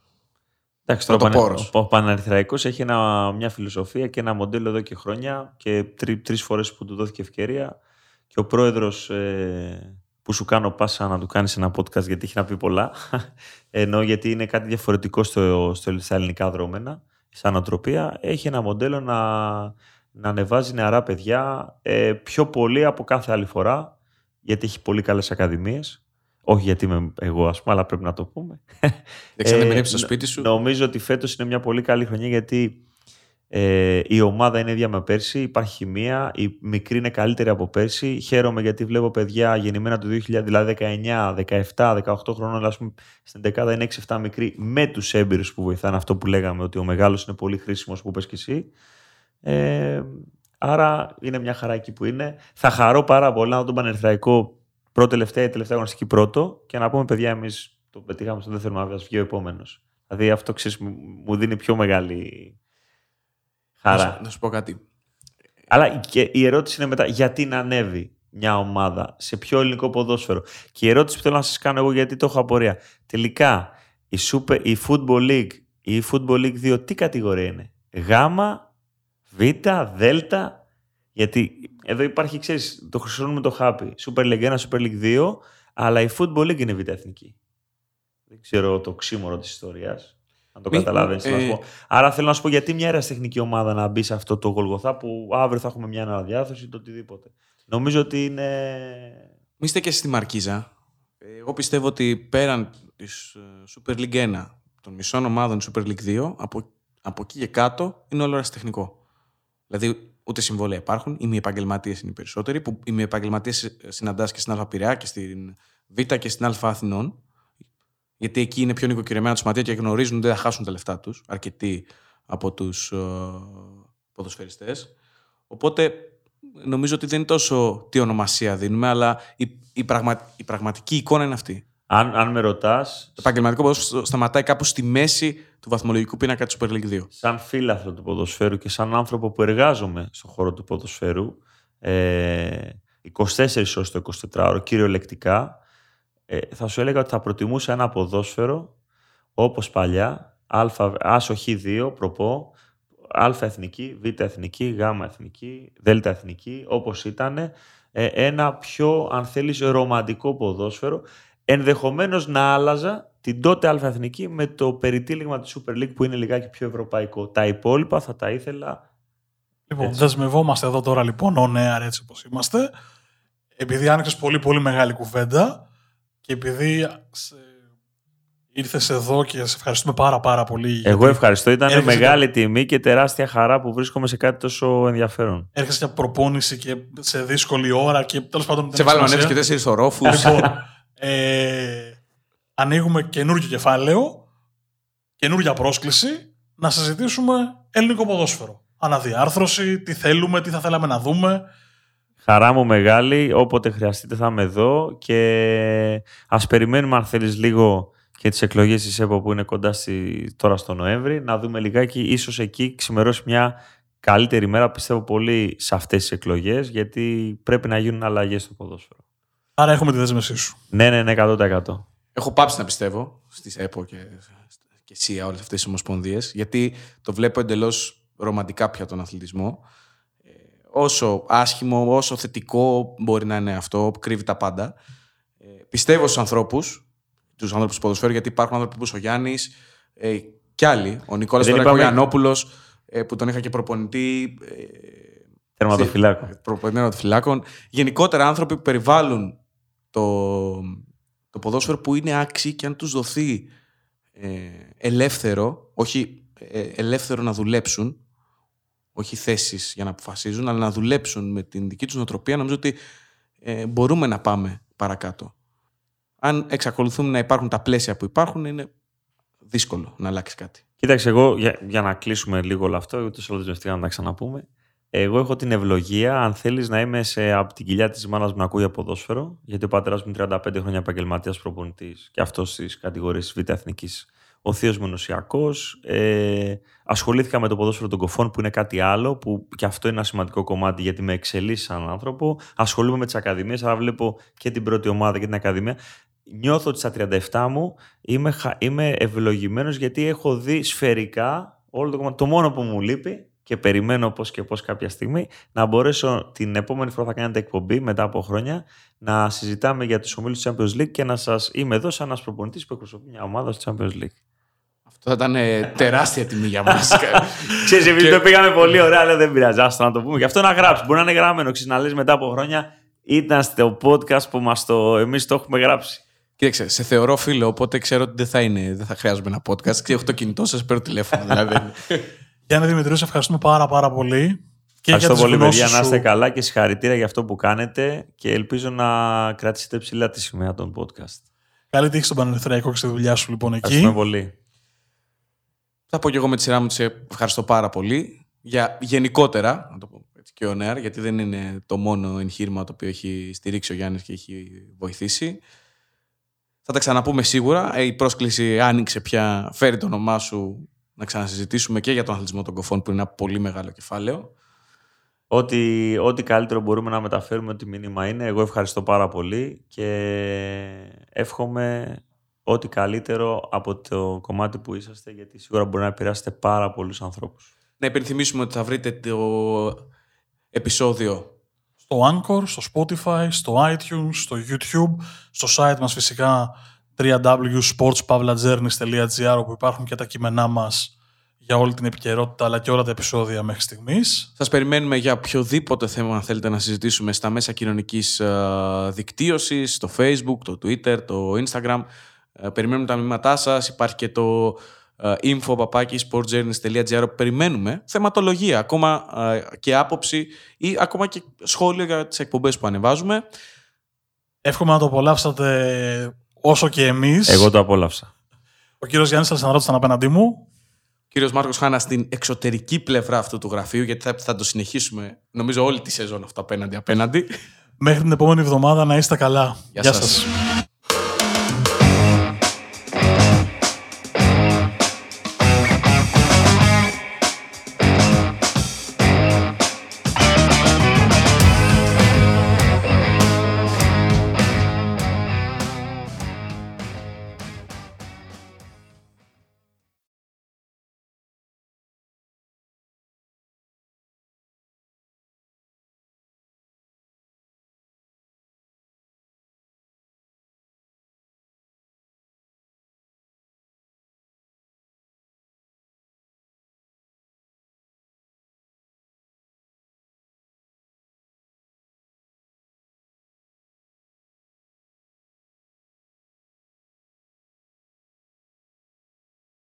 Εντάξει, τώρα ο Πανερυθραϊκός έχει ένα, μια φιλοσοφία και ένα μοντέλο εδώ και χρόνια και τρει, τρεις φορές που του δόθηκε ευκαιρία και ο πρόεδρος ε, που σου κάνω πάσα να του κάνεις ένα podcast γιατί έχει να πει πολλά. Ενώ γιατί είναι κάτι διαφορετικό στο, στο, στα ελληνικά δρόμενα, σαν νοοτροπία, έχει ένα μοντέλο να, να ανεβάζει νεαρά παιδιά ε, πιο πολύ από κάθε άλλη φορά, γιατί έχει πολύ καλές ακαδημίες. Όχι γιατί είμαι εγώ, ας πούμε, αλλά πρέπει να το πούμε. Δεν ε, στο σπίτι σου. Νομίζω ότι φέτος είναι μια πολύ καλή χρονιά γιατί ε, η ομάδα είναι ίδια με πέρσι, υπάρχει χημεία, η μικρή είναι καλύτερη από πέρσι. Χαίρομαι γιατί βλέπω παιδιά γεννημένα το 2000, δηλαδή 19, 17, 18 χρόνων, αλλά πούμε, στην δεκάδα είναι 6-7 μικροί με τους έμπειρους που βοηθάνε αυτό που λέγαμε ότι ο μεγάλος είναι πολύ χρήσιμος που πες και εσύ. Ε, άρα είναι μια χαρά εκεί που είναι. Θα χαρώ πάρα πολύ να δω τον Πανερθραϊκό πρώτο τελευταία ή τελευταία γνωστική πρώτο και να πούμε παιδιά εμείς το πετύχαμε στο δεύτερο να βγει ο επόμενος. Δηλαδή αυτό ξέρεις, μου δίνει πιο μεγάλη Χαρά. Να, σου πω κάτι. Αλλά και η ερώτηση είναι μετά, γιατί να ανέβει μια ομάδα, σε ποιο ελληνικό ποδόσφαιρο; Και η ερώτηση που θέλω να σας κάνω εγώ, γιατί το έχω απορία. Τελικά, η, Super, η Football League, η Football League 2, τι κατηγορία είναι; Γάμα, Β, Δέλτα. Γιατί εδώ υπάρχει, ξέρεις, το χρησιμοποιούμε το χάπι. Super League 1, Super League 2, αλλά η Football League είναι Β' εθνική. Δεν ξέρω το ξύμορο της ιστορίας. Αν το καταλάβει. Ε... Άρα θέλω να σου πω γιατί μια αεραστεχνική ομάδα να μπει σε αυτό το γολγοθά που αύριο θα έχουμε μια αναδιάθρωση ή το οτιδήποτε. Νομίζω ότι είναι. Μη είστε και στη Μαρκίζα. Εγώ πιστεύω ότι πέραν της ε, Super League 1 των μισών ομάδων Super League 2, από, από εκεί και κάτω είναι όλο αεραστεχνικό. Δηλαδή ούτε συμβόλαια υπάρχουν. Οι μη επαγγελματίες είναι οι περισσότεροι. Που οι μη επαγγελματίες συναντάς και στην Α Πειραιά και στην Β και στην Α Αθηνών γιατί εκεί είναι πιο νοικοκυρεμένα του σωματεία και γνωρίζουν ότι δεν θα χάσουν τα λεφτά τους αρκετοί από τους uh, ε, ποδοσφαιριστές. Οπότε νομίζω ότι δεν είναι τόσο τι ονομασία δίνουμε, αλλά η, η, πραγμα, η πραγματική εικόνα είναι αυτή. Αν, αν με ρωτάς. Το επαγγελματικό ποδόσφαιρο σταματάει κάπου στη μέση του βαθμολογικού πίνακα της Super League 2. Σαν φίλαθρο του ποδοσφαίρου και σαν άνθρωπο που εργάζομαι στον χώρο του ποδοσφαίρου, ε, 24 ώρες το 24ωρο, κυριολεκτικά, ε, θα σου έλεγα ότι θα προτιμούσα ένα ποδόσφαιρο όπως παλιά, α, άσοχη 2, προπό, α εθνική, β εθνική, γ εθνική, δ εθνική, όπως ήταν, ε, ένα πιο, αν θέλεις, ρομαντικό ποδόσφαιρο, ενδεχομένως να άλλαζα την τότε α εθνική με το περιτύλιγμα της Super League που είναι λιγάκι πιο ευρωπαϊκό. Τα υπόλοιπα θα τα ήθελα Λοιπόν, έτσι. δεσμευόμαστε εδώ τώρα λοιπόν, ο νέα έτσι όπως είμαστε. Επειδή άνοιξες πολύ πολύ μεγάλη κουβέντα, και επειδή σε... ήρθες εδώ και σε ευχαριστούμε πάρα πάρα πολύ. Εγώ ευχαριστώ. Ήταν μεγάλη τιμή και τεράστια χαρά που βρίσκομαι σε κάτι τόσο ενδιαφέρον. Έρχεσαι για προπόνηση και σε δύσκολη ώρα και τέλος πάντων. Σε βάλουμε ανέβεις και τέσσερις ορόφους. Λοιπόν, ε, ανοίγουμε καινούργιο κεφάλαιο, καινούργια πρόσκληση να συζητήσουμε ελληνικό ποδόσφαιρο. Αναδιάρθρωση, τι θέλουμε, τι θα θέλαμε να δούμε. Χαρά μου μεγάλη, όποτε χρειαστείτε θα είμαι εδώ και ας περιμένουμε αν θέλεις λίγο και τις εκλογές της ΕΠΟ που είναι κοντά στη, τώρα στο Νοέμβρη, να δούμε λιγάκι, ίσως εκεί ξημερώσει μια καλύτερη μέρα, πιστεύω πολύ σε αυτές τις εκλογές, γιατί πρέπει να γίνουν αλλαγές στο ποδόσφαιρο. Άρα έχουμε τη δέσμευσή σου. Ναι, ναι, ναι, 100%. Έχω πάψει να πιστεύω στις ΕΠΟ και, και ΣΥΑ όλες αυτές τις ομοσπονδίες, γιατί το βλέπω εντελώς ρομαντικά πια τον αθλητισμό όσο άσχημο, όσο θετικό μπορεί να είναι αυτό, κρύβει τα πάντα. Ε, πιστεύω στους ανθρώπους, τους ανθρώπους του ποδοσφαίρου, γιατί υπάρχουν άνθρωποι όπως ο Γιάννης ε, και άλλοι. Ο Νικόλας Δωρακογιανόπουλο, ε, που τον είχα και προπονητή. Ε, Τερματοφυλάκων. Τερματοφυλάκων. Γενικότερα άνθρωποι που περιβάλλουν το, το ποδόσφαιρο που είναι άξιοι και αν τους δοθεί ε, ελεύθερο, όχι ε, ελεύθερο να δουλέψουν, όχι θέσεις για να αποφασίζουν, αλλά να δουλέψουν με την δική τους νοοτροπία, νομίζω ότι ε, μπορούμε να πάμε παρακάτω. Αν εξακολουθούν να υπάρχουν τα πλαίσια που υπάρχουν, είναι δύσκολο να αλλάξει κάτι. Κοίταξε, εγώ για, για να κλείσουμε λίγο όλο αυτό, ούτω ή άλλω να τα ξαναπούμε. Εγώ έχω την ευλογία, αν θέλεις, να είμαι σε, από την κοιλιά της μάνας μου να ακούει ποδόσφαιρο, γιατί ο πατέρας μου είναι 35 χρόνια επαγγελματίας προπονητής και αυτός στι κατηγορίε Β' Εθνικής. Ο θείος μου νοσιακό. Ε, ασχολήθηκα με το ποδόσφαιρο των κοφών, που είναι κάτι άλλο, που και αυτό είναι ένα σημαντικό κομμάτι γιατί με εξελίσσει σαν άνθρωπο. Ασχολούμαι με τις ακαδημίες, αλλά βλέπω και την πρώτη ομάδα και την ακαδημία νιώθω ότι στα 37 μου είμαι, είμαι ευλογημένος γιατί έχω δει σφαιρικά όλο το κομμάτι. Το μόνο που μου λείπει και περιμένω πώς και πώς κάποια στιγμή να μπορέσω την επόμενη φορά θα κάνετε εκπομπή μετά από χρόνια να συζητάμε για τους ομίλους του Champions League και να σας είμαι εδώ σαν ένας προπονητής που εκπροσωπεί μια ομάδα στο Champions League. Αυτό θα ήταν ε, τεράστια τιμή για μας. Ξέρεις, επειδή το πήγαμε πολύ ωραία, αλλά δεν πειράζει. Άστο να το πούμε. Γι' αυτό να γράψεις. Μπορεί να είναι γραμμένο. Ξέρεις, να λες μετά από χρόνια ήταν στο podcast που μας το, εμείς το έχουμε γράψει. Κοίταξε, σε θεωρώ φίλο, οπότε ξέρω ότι δεν θα, είναι, δεν θα χρειάζομαι ένα podcast. Και έχω το κινητό σας, παίρνω τηλέφωνο. Δηλαδή. Γιάννη Δημητρίου, σε ευχαριστούμε πάρα πάρα πολύ. Και Ευχαριστώ για πολύ, παιδιά. Να είστε καλά και συγχαρητήρια για αυτό που κάνετε και ελπίζω να κρατήσετε ψηλά τη σημαία των podcast. Καλή τύχη στον Πανεπιστημιακό και στη δουλειά σου λοιπόν εκεί. Ευχαριστούμε πολύ. Θα πω και εγώ με τη σειρά μου σε ευχαριστώ πάρα πολύ για γενικότερα, να το πω έτσι και ο Νέαρ, γιατί δεν είναι το μόνο εγχείρημα το οποίο έχει στηρίξει ο Γιάννης και έχει βοηθήσει. Θα τα ξαναπούμε σίγουρα. Ε, η πρόσκληση άνοιξε πια. Φέρει το όνομά σου να ξανασυζητήσουμε και για τον αθλητισμό των κοφών που είναι ένα πολύ μεγάλο κεφάλαιο. Ό,τι, ό,τι καλύτερο μπορούμε να μεταφέρουμε, ό,τι μήνυμα είναι. Εγώ ευχαριστώ πάρα πολύ και εύχομαι ό,τι καλύτερο από το κομμάτι που είσαστε γιατί σίγουρα μπορεί να επηρεάσετε πάρα πολλούς ανθρώπους. Να υπενθυμίσουμε ότι θα βρείτε το επεισόδιο στο Anchor, στο Spotify, στο iTunes, στο YouTube, στο site μας φυσικά www.sportspavlajourneys.gr όπου υπάρχουν και τα κείμενά μας για όλη την επικαιρότητα αλλά και όλα τα επεισόδια μέχρι στιγμής. Σας περιμένουμε για οποιοδήποτε θέμα αν θέλετε να συζητήσουμε στα μέσα κοινωνικής ε, δικτύωσης, στο Facebook, το Twitter, το Instagram. Ε, περιμένουμε τα μηνύματά σας. Υπάρχει και το ε, info παπάκι sportjourneys.gr περιμένουμε θεματολογία ακόμα ε, και άποψη ή ακόμα και σχόλιο για τις εκπομπές που ανεβάζουμε. Εύχομαι να το απολαύσατε όσο και εμείς. Εγώ το απόλαυσα. Ο κύριος Γιάννης Αλσαναρώτης ήταν απέναντί μου. Ο κύριος Μάρκος Χάνας στην εξωτερική πλευρά αυτού του γραφείου γιατί θα, θα το συνεχίσουμε νομίζω όλη τη σεζόν αυτό απέναντι απέναντι. Μέχρι την επόμενη εβδομάδα να είστε καλά. Γεια, Γεια σας. σας.